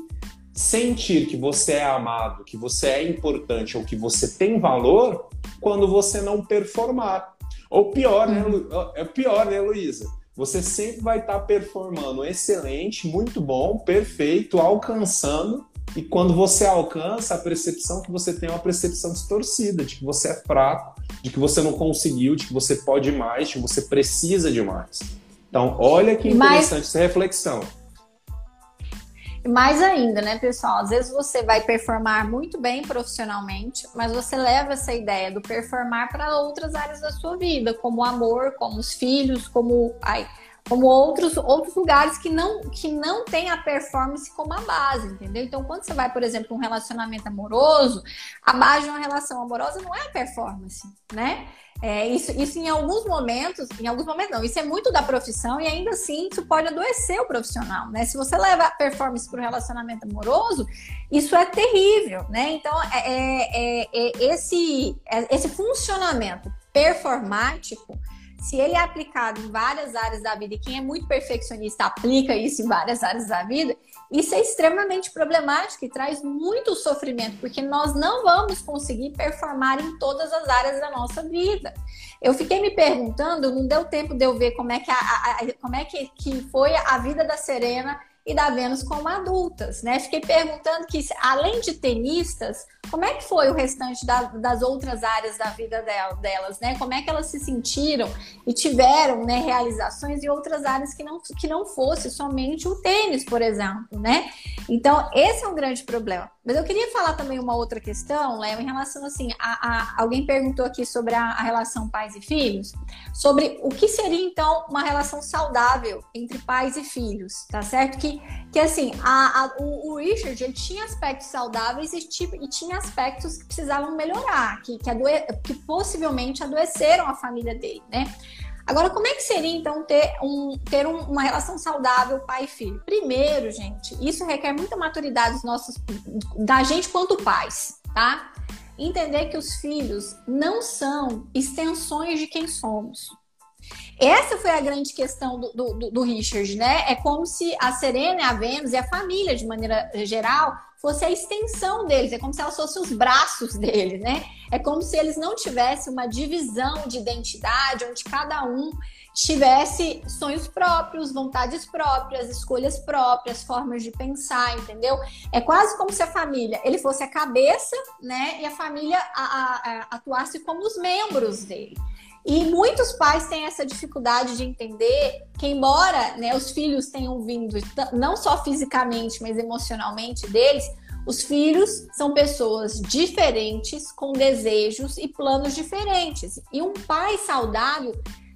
sentir que você é amado, que você é importante ou que você tem valor quando você não performar. Ou pior, né, Lu... é pior, né, Luísa? Você sempre vai estar performando excelente, muito bom, perfeito, alcançando, e quando você alcança, a percepção que você tem é uma percepção distorcida, de que você é fraco, de que você não conseguiu, de que você pode mais, de que você precisa de mais. Então, olha que interessante Mas... essa reflexão. Mais ainda, né, pessoal? Às vezes você vai performar muito bem profissionalmente, mas você leva essa ideia do performar para outras áreas da sua vida, como o amor, como os filhos, como ai, como outros, outros lugares que não, que não tem a performance como a base, entendeu? Então, quando você vai, por exemplo, um relacionamento amoroso, a base de uma relação amorosa não é a performance, né? É, isso, isso em alguns momentos, em alguns momentos não, isso é muito da profissão e ainda assim isso pode adoecer o profissional, né? Se você leva a performance para o relacionamento amoroso, isso é terrível, né? Então, é, é, é, é esse, é, esse funcionamento performático, se ele é aplicado em várias áreas da vida, e quem é muito perfeccionista aplica isso em várias áreas da vida, isso é extremamente problemático e traz muito sofrimento, porque nós não vamos conseguir performar em todas as áreas da nossa vida. Eu fiquei me perguntando, não deu tempo de eu ver como é que, a, a, como é que, que foi a vida da Serena e da Vênus como adultas, né? Fiquei perguntando que, além de tenistas, como é que foi o restante da, das outras áreas da vida delas, né? Como é que elas se sentiram e tiveram, né, realizações em outras áreas que não, que não fosse somente o tênis, por exemplo, né? Então, esse é um grande problema. Mas eu queria falar também uma outra questão, Léo, em relação assim, a, a, alguém perguntou aqui sobre a, a, relação pais e filhos, sobre o que seria então uma relação saudável entre pais e filhos, tá certo? Que, que assim, a, o, o, Richard ele tinha aspectos saudáveis e, tipo, e tinha aspectos que precisavam melhorar, que, que, adoe, que possivelmente adoeceram a família dele, né? Agora, como é que seria então ter, um, ter um, uma relação saudável pai e filho? Primeiro, gente, isso requer muita maturidade dos nossos, da gente quanto pais, tá? Entender que os filhos não são extensões de quem somos. Essa foi a grande questão do, do, do, Richard, né? É como se a Serena, a Vênus e a família, de maneira geral, fosse a extensão deles, é como se elas fossem os braços deles, né? É como se eles não tivessem uma divisão de identidade, onde cada um tivesse sonhos próprios, vontades próprias, escolhas próprias, formas de pensar, entendeu? É quase como se a família ele fosse a cabeça, né? E a família a, a, a, atuasse como os membros dele. E muitos pais têm essa dificuldade de entender que, embora né, os filhos tenham vindo, não só fisicamente, mas emocionalmente deles, os filhos são pessoas diferentes, com desejos e planos diferentes. E um pai saudável,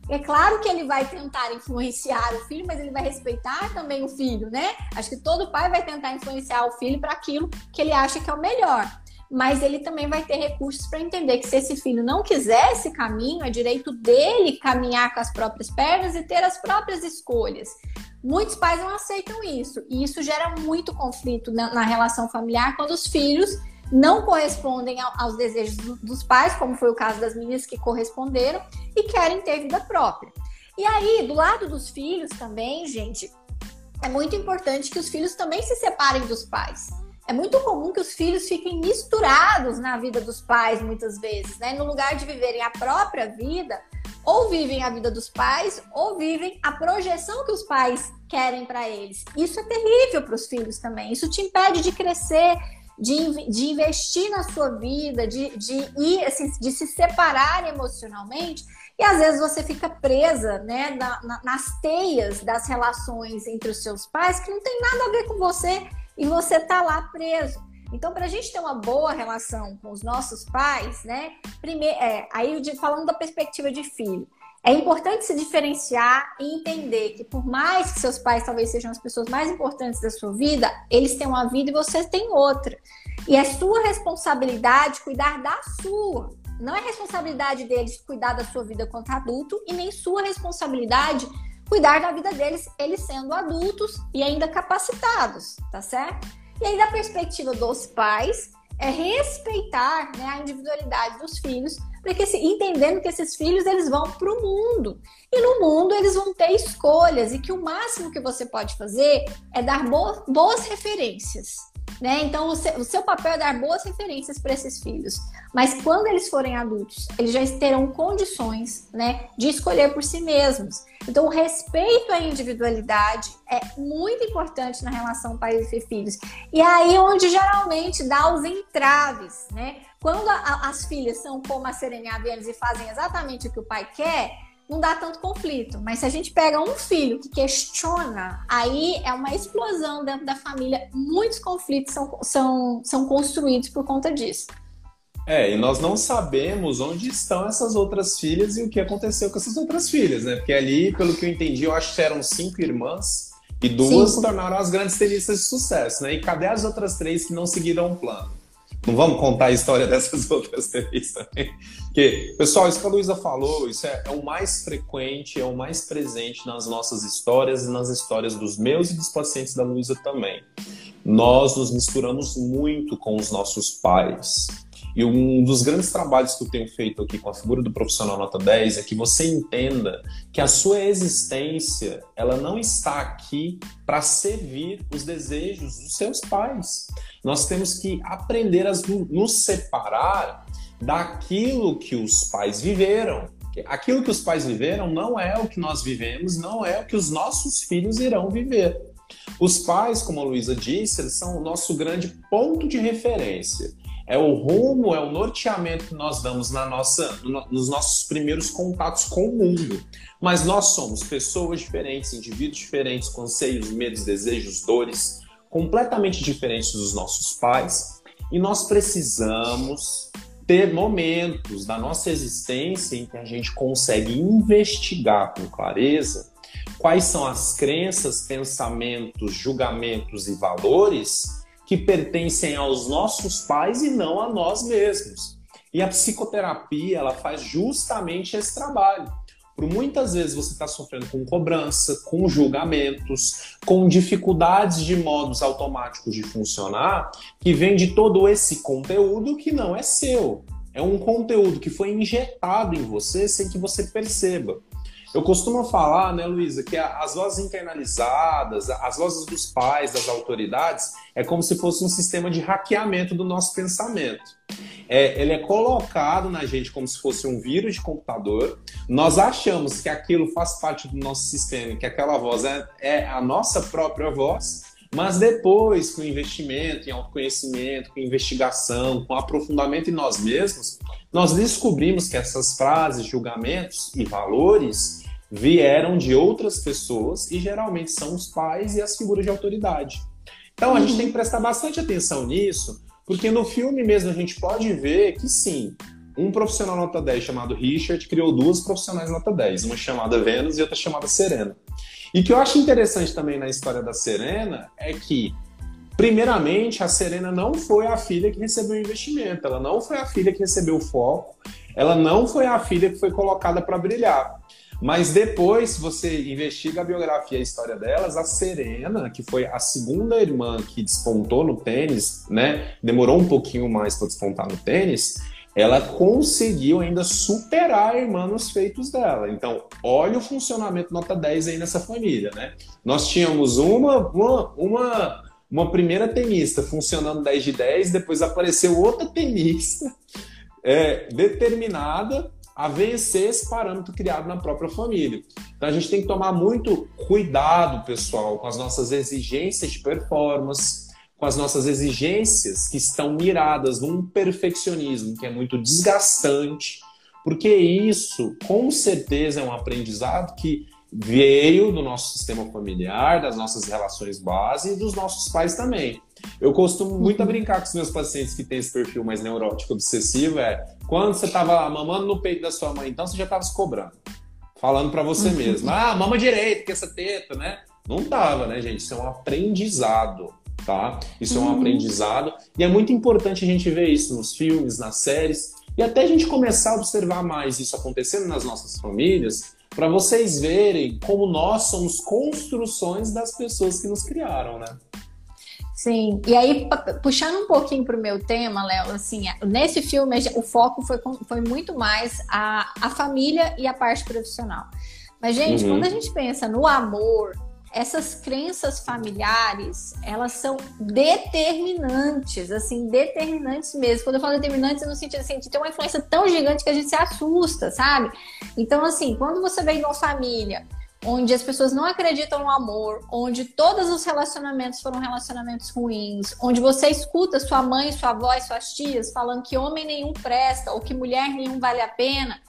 é claro que ele vai tentar influenciar o filho, mas ele vai respeitar também o filho, né? Acho que todo pai vai tentar influenciar o filho para aquilo que ele acha que é o melhor mas ele também vai ter recursos para entender que se esse filho não quiser esse caminho, é direito dele caminhar com as próprias pernas e ter as próprias escolhas. Muitos pais não aceitam isso, e isso gera muito conflito na, na relação familiar quando os filhos não correspondem aos desejos dos pais, como foi o caso das meninas que corresponderam, e querem ter vida própria. E aí, do lado dos filhos também, gente, é muito importante que os filhos também se separem dos pais. É muito comum que os filhos fiquem misturados na vida dos pais, muitas vezes, né? No lugar de viverem a própria vida, ou vivem a vida dos pais, ou vivem a projeção que os pais querem para eles. Isso é terrível para os filhos também. Isso te impede de crescer, de, de investir na sua vida, de, de ir, assim, de se separar emocionalmente. E às vezes você fica presa né, na, na, nas teias das relações entre os seus pais que não tem nada a ver com você e você tá lá preso. Então, para a gente ter uma boa relação com os nossos pais, né? Primeiro, é, aí falando da perspectiva de filho, é importante se diferenciar e entender que por mais que seus pais talvez sejam as pessoas mais importantes da sua vida, eles têm uma vida e você tem outra. E é sua responsabilidade cuidar da sua. Não é responsabilidade deles cuidar da sua vida quanto adulto e nem sua responsabilidade cuidar da vida deles, eles sendo adultos e ainda capacitados, tá certo? E aí, da perspectiva dos pais, é respeitar né, a individualidade dos filhos, porque entendendo que esses filhos eles vão para o mundo e no mundo eles vão ter escolhas e que o máximo que você pode fazer é dar boas referências. Né? Então, o seu, o seu, papel é dar boas referências para esses filhos. Mas quando eles forem adultos, eles já terão condições né, de escolher por si mesmos. Então, o respeito à individualidade é muito importante na relação pai e filhos. E aí onde geralmente dá os entraves, né? Quando a, as filhas são como a Serena e fazem exatamente o que o pai quer, não dá tanto conflito. Mas se a gente pega um filho que questiona, aí é uma explosão dentro da família. Muitos conflitos são, são, são construídos por conta disso. É, e nós não sabemos onde estão essas outras filhas e o que aconteceu com essas outras filhas, né? Porque ali, pelo que eu entendi, eu acho que eram cinco irmãs e duas se tornaram as grandes tenistas de sucesso, né? E cadê as outras três que não seguiram o plano? Não vamos contar a história dessas outras três também. Porque, pessoal, isso que a Luísa falou, isso é, é, o mais frequente, é o mais presente nas nossas histórias e nas histórias dos meus e dos pacientes da Luísa também. Nós nos misturamos muito com os nossos pais. E um dos grandes trabalhos que eu tenho feito aqui com a figura do profissional nota 10 é que você entenda que a sua existência, ela não está aqui para servir os desejos dos seus pais. Nós temos que aprender a nos separar daquilo que os pais viveram. Aquilo que os pais viveram não é o que nós vivemos, não é o que os nossos filhos irão viver. Os pais, como a Luísa disse, eles são o nosso grande ponto de referência é o rumo, é o norteamento que nós damos na nossa, nos nossos primeiros contatos com o mundo. Mas nós somos pessoas diferentes, indivíduos diferentes, com anseios, medos, desejos, dores, completamente diferentes dos nossos pais, e nós precisamos ter momentos da nossa existência em que a gente consegue investigar com clareza quais são as crenças, pensamentos, julgamentos e valores que pertencem aos nossos pais e não a nós mesmos. E a psicoterapia, ela faz justamente esse trabalho. Por muitas vezes você está sofrendo com cobrança, com julgamentos, com dificuldades de modos automáticos de funcionar, que vem de todo esse conteúdo que não é seu. É um conteúdo que foi injetado em você sem que você perceba. Eu costumo falar, né, Luísa, que as vozes internalizadas, as vozes dos pais, das autoridades, é como se fosse um sistema de hackeamento do nosso pensamento. É, ele é colocado na gente como se fosse um vírus de computador. Nós achamos que aquilo faz parte do nosso sistema, que aquela voz é, é a nossa própria voz, mas depois, com investimento em autoconhecimento, com investigação, com aprofundamento em nós mesmos, nós descobrimos que essas frases, julgamentos e valores vieram de outras pessoas e geralmente são os pais e as figuras de autoridade. Então a gente uhum. tem que prestar bastante atenção nisso, porque no filme mesmo a gente pode ver que sim, um profissional nota 10 chamado Richard criou duas profissionais nota 10, uma chamada Vênus e outra chamada Serena. E o que eu acho interessante também na história da Serena é que, primeiramente, a Serena não foi a filha que recebeu o investimento, ela não foi a filha que recebeu o foco, ela não foi a filha que foi colocada para brilhar. Mas depois, se você investiga a biografia e a história delas, a Serena, que foi a segunda irmã que despontou no tênis, né? Demorou um pouquinho mais para despontar no tênis, ela conseguiu ainda superar a irmã nos feitos dela. Então, olha o funcionamento nota 10 aí nessa família, né? Nós tínhamos uma, uma, uma, uma primeira tenista funcionando 10 de 10, depois apareceu outra tenista é, determinada a vencer esse parâmetro criado na própria família. Então a gente tem que tomar muito cuidado, pessoal, com as nossas exigências de performance, com as nossas exigências que estão miradas num perfeccionismo que é muito desgastante, porque isso, com certeza, é um aprendizado que veio do nosso sistema familiar, das nossas relações base e dos nossos pais também. Eu costumo muito uhum. brincar com os meus pacientes que têm esse perfil mais neurótico obsessivo, é quando você estava mamando no peito da sua mãe, então você já estava se cobrando. Falando para você uhum. mesmo, ah, mama direito, que essa teta, né? Não tava, né, gente? Isso é um aprendizado, tá? Isso uhum. é um aprendizado. E é muito importante a gente ver isso nos filmes, nas séries, e até a gente começar a observar mais isso acontecendo nas nossas famílias, para vocês verem como nós somos construções das pessoas que nos criaram, né? Sim, e aí, puxando um pouquinho para o meu tema, Léo, assim, nesse filme o foco foi, foi muito mais a, a família e a parte profissional. Mas, gente, uhum. quando a gente pensa no amor, essas crenças familiares, elas são determinantes, assim, determinantes mesmo. Quando eu falo determinantes, no sentido assim, de ter uma influência tão gigante que a gente se assusta, sabe? Então, assim, quando você vem de uma família onde as pessoas não acreditam no amor, onde todos os relacionamentos foram relacionamentos ruins, onde você escuta sua mãe, sua avó suas tias falando que homem nenhum presta ou que mulher nenhum vale a pena,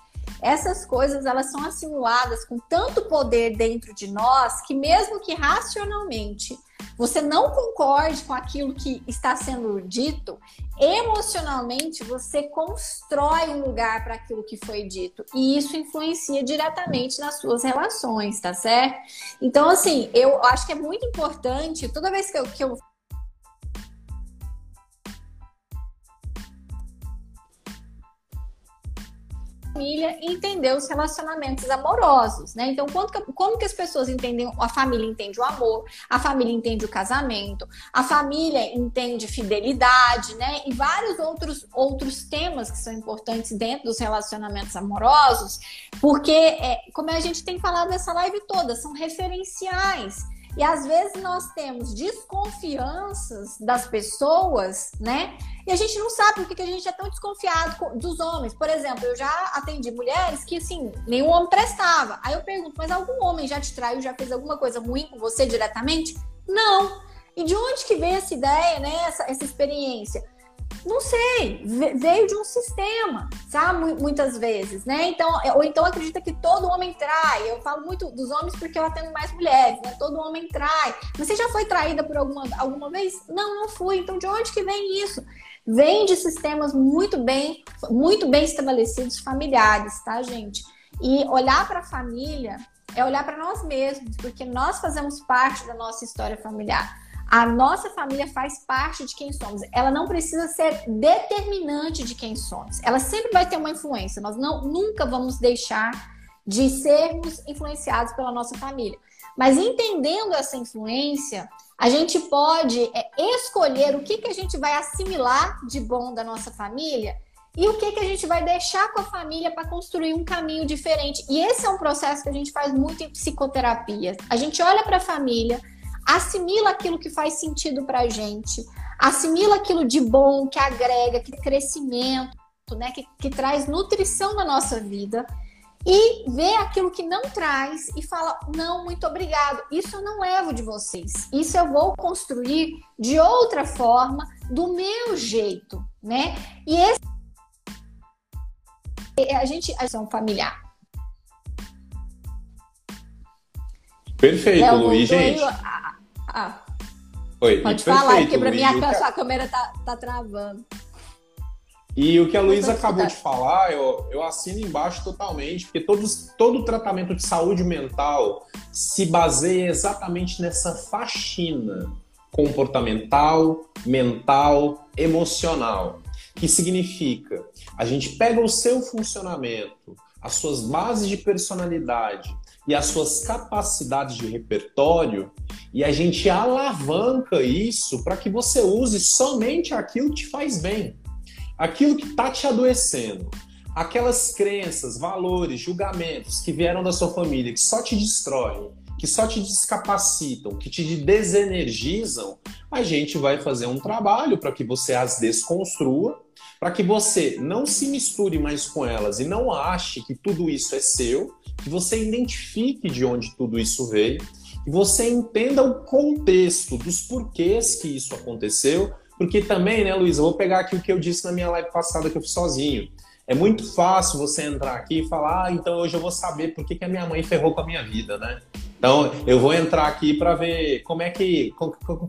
essas coisas elas são assimiladas com tanto poder dentro de nós que mesmo que racionalmente você não concorde com aquilo que está sendo dito, emocionalmente você constrói um lugar para aquilo que foi dito e isso influencia diretamente nas suas relações, tá certo? Então, assim, eu acho que é muito importante, toda vez que eu, que eu família e entender os relacionamentos amorosos, né? Então, quando que, como que as pessoas entendem, a família entende o amor, a família entende o casamento, a família entende fidelidade, né? E vários outros, outros temas que são importantes dentro dos relacionamentos amorosos, porque, é, como a gente tem falado nessa live toda, são referenciais e às vezes nós temos desconfianças das pessoas, né? E a gente não sabe por que a gente é tão desconfiado dos homens. Por exemplo, eu já atendi mulheres que, assim, nenhum homem prestava. Aí eu pergunto, mas algum homem já te traiu, já fez alguma coisa ruim com você diretamente? Não. E de onde que veio essa ideia, né? Essa, essa experiência? Não sei, veio de um sistema, sabe? Muitas vezes, né? Então, é, ou então acredita que todo homem trai. Eu falo muito dos homens porque eu atendo mais mulheres, né? Todo homem trai. Mas você já foi traída por alguma, alguma vez? Não, não fui. Então, de onde que vem isso? Vem de sistemas muito bem, muito bem estabelecidos familiares, tá, gente? E olhar para a família é olhar para nós mesmos, porque nós fazemos parte da nossa história familiar. A nossa família faz parte de quem somos. Ela não precisa ser determinante de quem somos. Ela sempre vai ter uma influência. Nós não, nunca vamos deixar de sermos influenciados pela nossa família. Mas entendendo essa influência, a gente pode é, escolher o que, que a gente vai assimilar de bom da nossa família e o que, que a gente vai deixar com a família para construir um caminho diferente. E esse é um processo que a gente faz muito em psicoterapia. A gente olha para a família assimila aquilo que faz sentido para a gente, assimila aquilo de bom, que agrega, que crescimento, né, que, que traz nutrição na nossa vida e vê aquilo que não traz e fala: não, muito obrigado, isso eu não levo de vocês, isso eu vou construir de outra forma, do meu jeito, né? E esse a gente é um familiar. Perfeito, Luiz, gente. Ah. Oi, Pode falar, porque para mim a, sua câmera tá, tá travando. E o que a Luísa acabou de falar, eu, eu assino embaixo totalmente, porque todos, todo tratamento de saúde mental se baseia exatamente nessa faxina comportamental, mental, emocional. Que significa, a gente pega o seu funcionamento, as suas bases de personalidade, e as suas capacidades de repertório e a gente alavanca isso para que você use somente aquilo que te faz bem, aquilo que está te adoecendo, aquelas crenças, valores, julgamentos que vieram da sua família que só te destroem, que só te descapacitam, que te desenergizam, a gente vai fazer um trabalho para que você as desconstrua, para que você não se misture mais com elas e não ache que tudo isso é seu, que você identifique de onde tudo isso veio, que você entenda o contexto dos porquês que isso aconteceu, porque também, né, Luísa, eu vou pegar aqui o que eu disse na minha live passada que eu fiz sozinho. É muito fácil você entrar aqui e falar, ah, então hoje eu vou saber por que, que a minha mãe ferrou com a minha vida, né? Então, eu vou entrar aqui para ver como é que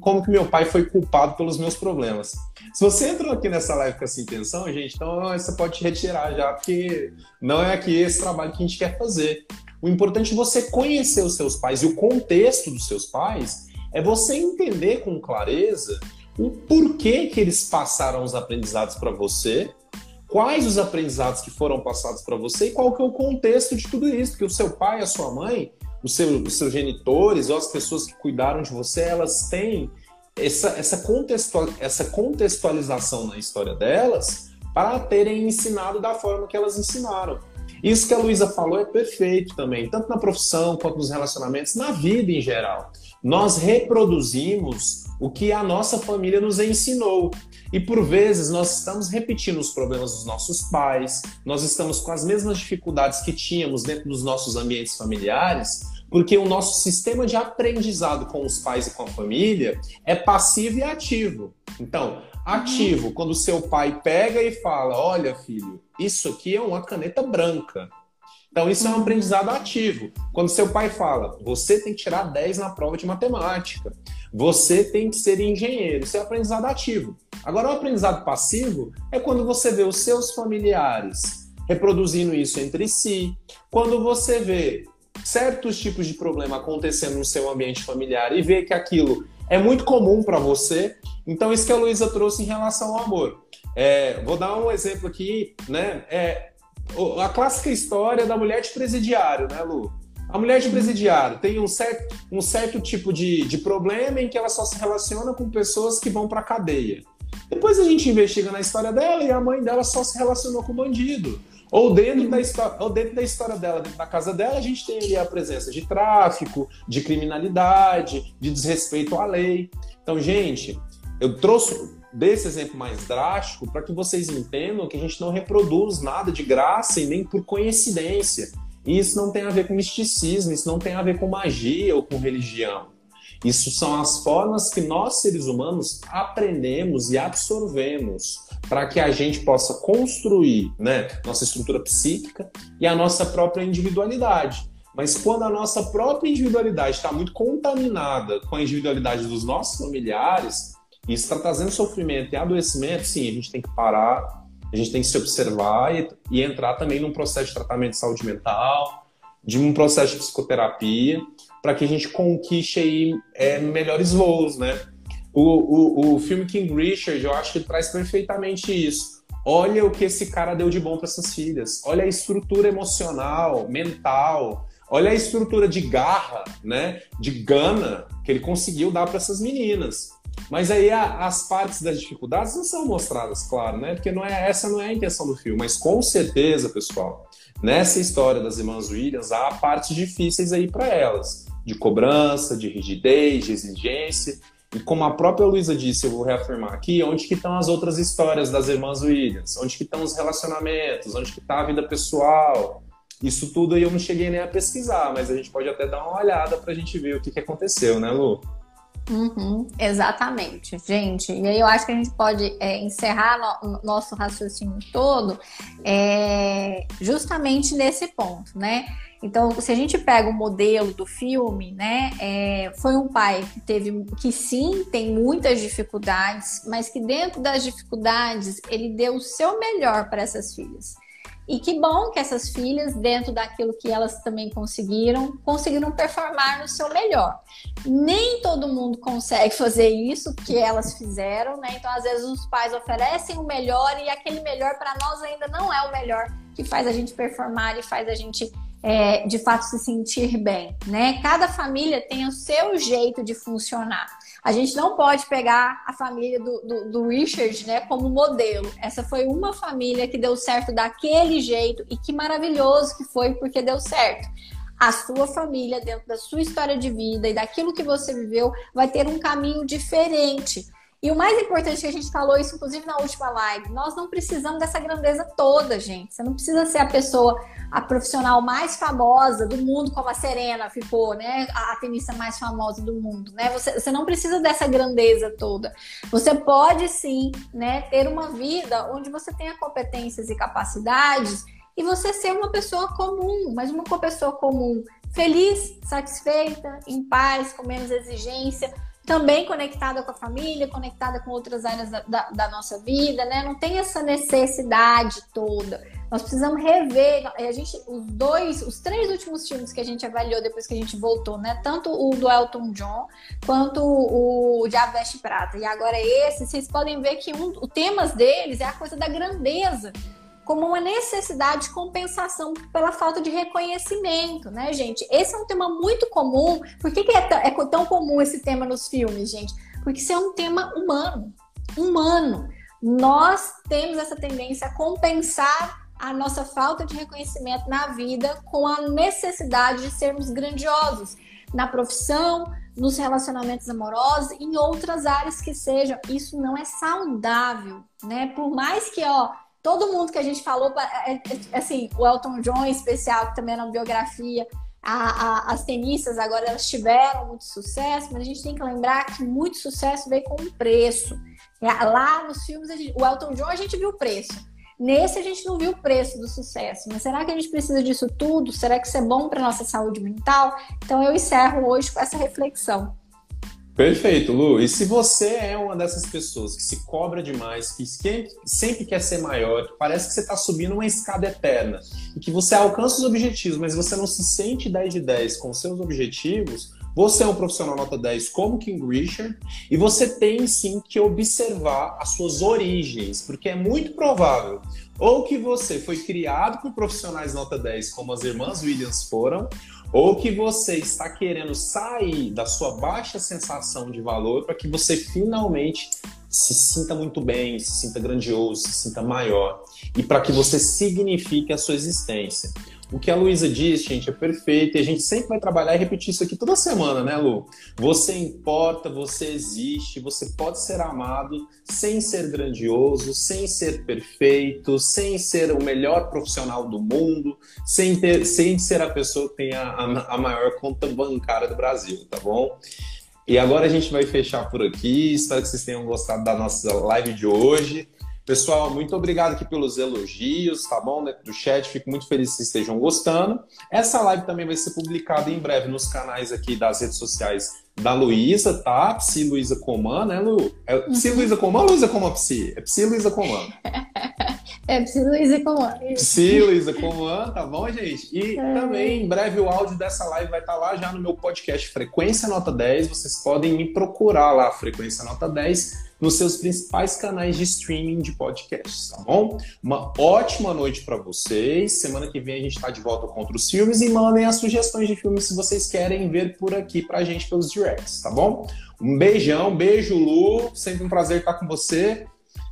como, que meu pai foi culpado pelos meus problemas. Se você entrou aqui nessa live com essa intenção, gente, então você pode retirar já, porque não é aqui esse trabalho que a gente quer fazer. O importante é você conhecer os seus pais e o contexto dos seus pais é você entender com clareza o porquê que eles passaram os aprendizados para você, quais os aprendizados que foram passados para você e qual que é o contexto de tudo isso, porque o seu pai, a sua mãe, os seus, os seus genitores ou as pessoas que cuidaram de você, elas têm essa, essa, contextual, essa contextualização na história delas para terem ensinado da forma que elas ensinaram. Isso que a Luísa falou é perfeito também, tanto na profissão quanto nos relacionamentos, na vida em geral. Nós reproduzimos o que a nossa família nos ensinou. E por vezes nós estamos repetindo os problemas dos nossos pais, nós estamos com as mesmas dificuldades que tínhamos dentro dos nossos ambientes familiares, porque o nosso sistema de aprendizado com os pais e com a família é passivo e ativo. Então, ativo, uhum. quando seu pai pega e fala: Olha, filho, isso aqui é uma caneta branca. Então, isso é um uhum. aprendizado ativo. Quando seu pai fala: Você tem que tirar 10 na prova de matemática. Você tem que ser engenheiro. Isso é aprendizado ativo. Agora, o aprendizado passivo é quando você vê os seus familiares reproduzindo isso entre si. Quando você vê certos tipos de problema acontecendo no seu ambiente familiar e vê que aquilo é muito comum para você. Então, isso que a Luísa trouxe em relação ao amor. É, vou dar um exemplo aqui, né? É, a clássica história da mulher de presidiário, né, Lu? A mulher de presidiário tem um certo, um certo tipo de, de problema em que ela só se relaciona com pessoas que vão para cadeia. Depois a gente investiga na história dela e a mãe dela só se relacionou com bandido. Ou dentro, da história, ou dentro da história dela, dentro da casa dela, a gente tem ali a presença de tráfico, de criminalidade, de desrespeito à lei. Então, gente, eu trouxe desse exemplo mais drástico para que vocês entendam que a gente não reproduz nada de graça e nem por coincidência. E isso não tem a ver com misticismo, isso não tem a ver com magia ou com religião. Isso são as formas que nós, seres humanos, aprendemos e absorvemos para que a gente possa construir né, nossa estrutura psíquica e a nossa própria individualidade. Mas quando a nossa própria individualidade está muito contaminada com a individualidade dos nossos familiares, isso está trazendo sofrimento e adoecimento, sim, a gente tem que parar, a gente tem que se observar e, e entrar também num processo de tratamento de saúde mental, de um processo de psicoterapia, para que a gente conquiste aí é, melhores voos, né? O, o, o filme King Richard, eu acho que traz perfeitamente isso. Olha o que esse cara deu de bom para essas filhas. Olha a estrutura emocional, mental. Olha a estrutura de garra, né? De gana que ele conseguiu dar para essas meninas. Mas aí a, as partes das dificuldades não são mostradas, claro, né? Porque não é, essa não é a intenção do filme. Mas com certeza, pessoal, nessa história das irmãs Williams há partes difíceis aí para elas, de cobrança, de rigidez, de exigência. E como a própria Luísa disse, eu vou reafirmar aqui, onde que estão as outras histórias das irmãs Williams? Onde que estão os relacionamentos? Onde que está a vida pessoal? Isso tudo aí eu não cheguei nem a pesquisar, mas a gente pode até dar uma olhada para a gente ver o que, que aconteceu, né, Lu? Uhum, exatamente, gente. E aí eu acho que a gente pode é, encerrar no, nosso raciocínio todo é, justamente nesse ponto, né? Então, se a gente pega o modelo do filme, né, é, foi um pai que teve, que sim, tem muitas dificuldades, mas que dentro das dificuldades ele deu o seu melhor para essas filhas. E que bom que essas filhas, dentro daquilo que elas também conseguiram, conseguiram performar no seu melhor. Nem todo mundo consegue fazer isso que elas fizeram, né? Então, às vezes, os pais oferecem o melhor e aquele melhor para nós ainda não é o melhor que faz a gente performar e faz a gente é, de fato se sentir bem, né? Cada família tem o seu jeito de funcionar. A gente não pode pegar a família do, do, do, Richard, né, como modelo. Essa foi uma família que deu certo daquele jeito e que maravilhoso que foi porque deu certo. A sua família, dentro da sua história de vida e daquilo que você viveu, vai ter um caminho diferente. E o mais importante que a gente falou isso, inclusive na última live, nós não precisamos dessa grandeza toda, gente. Você não precisa ser a pessoa, a profissional mais famosa do mundo, como a Serena ficou, né? A, tenista mais famosa do mundo, né? Você, você não precisa dessa grandeza toda. Você pode sim, né, ter uma vida onde você tenha competências e capacidades e você ser uma pessoa comum, mas uma pessoa comum feliz, satisfeita, em paz, com menos exigência também conectada com a família, conectada com outras áreas da, da, da, nossa vida, né? Não tem essa necessidade toda. Nós precisamos rever. A gente, os dois, os três últimos filmes que a gente avaliou depois que a gente voltou, né? Tanto o do Elton John quanto o Veste Prata. E agora esse, vocês podem ver que um, os temas deles é a coisa da grandeza como uma necessidade de compensação pela falta de reconhecimento, né, gente? Esse é um tema muito comum. Por que, que é, é tão comum esse tema nos filmes, gente? porque isso é um tema humano. Humano. Nós temos essa tendência a compensar a nossa falta de reconhecimento na vida com a necessidade de sermos grandiosos na profissão, nos relacionamentos amorosos, em outras áreas que sejam. Isso não é saudável, né? Por mais que, ó, todo mundo que a gente falou, é, é, é, assim, o Elton John em especial, que também é na biografia, a, a, as tenistas agora elas tiveram muito sucesso, mas a gente tem que lembrar que muito sucesso veio com um preço. Lá nos filmes, gente, o Elton John a gente viu o preço. Nesse a gente não viu o preço do sucesso, mas será que a gente precisa disso tudo? Será que isso é bom para nossa saúde mental? Então eu encerro hoje com essa reflexão. Perfeito, Lu. E se você é uma dessas pessoas que se cobra demais, que sempre quer ser maior, que parece que você está subindo uma escada eterna e que você alcança os objetivos, mas você não se sente 10 de 10 com seus objetivos, você é um profissional nota 10 como King Richard e você tem sim que observar as suas origens, porque é muito provável ou que você foi criado por profissionais nota 10 como as irmãs Williams foram, ou que você está querendo sair da sua baixa sensação de valor para que você finalmente se sinta muito bem, se sinta grandioso, se sinta maior e para que você signifique a sua existência. O que a Luísa diz, gente, é perfeito e a gente sempre vai trabalhar e repetir isso aqui toda semana, né, Lu? Você importa, você existe, você pode ser amado sem ser grandioso, sem ser perfeito, sem ser o melhor profissional do mundo, sem, ter, sem ser a pessoa que tem a, a, a maior conta bancária do Brasil, tá bom? E agora a gente vai fechar por aqui. Espero que vocês tenham gostado da nossa live de hoje. Pessoal, muito obrigado aqui pelos elogios, tá bom? Né, do chat, fico muito feliz que vocês estejam gostando. Essa live também vai ser publicada em breve nos canais aqui das redes sociais da Luísa, tá? Psi Luísa Coman, né, Lu? É Psi Luísa Coman ou Luísa Coman Psi? É Psi Luísa Coman. É Psi Luísa Coman. Psi Luísa Coman, tá bom, gente? E é. também, em breve, o áudio dessa live vai estar tá lá já no meu podcast Frequência Nota 10. Vocês podem me procurar lá, Frequência Nota 10 nos seus principais canais de streaming de podcasts, tá bom? Uma ótima noite para vocês. Semana que vem a gente está de volta com outros filmes e mandem as sugestões de filmes se vocês querem ver por aqui pra gente pelos directs, tá bom? Um beijão, beijo Lu, sempre um prazer estar com você.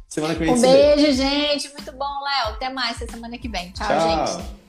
Semana que vem Um beijo, gente. Muito bom, Léo. Até mais semana que vem. Tchau, Tchau. gente.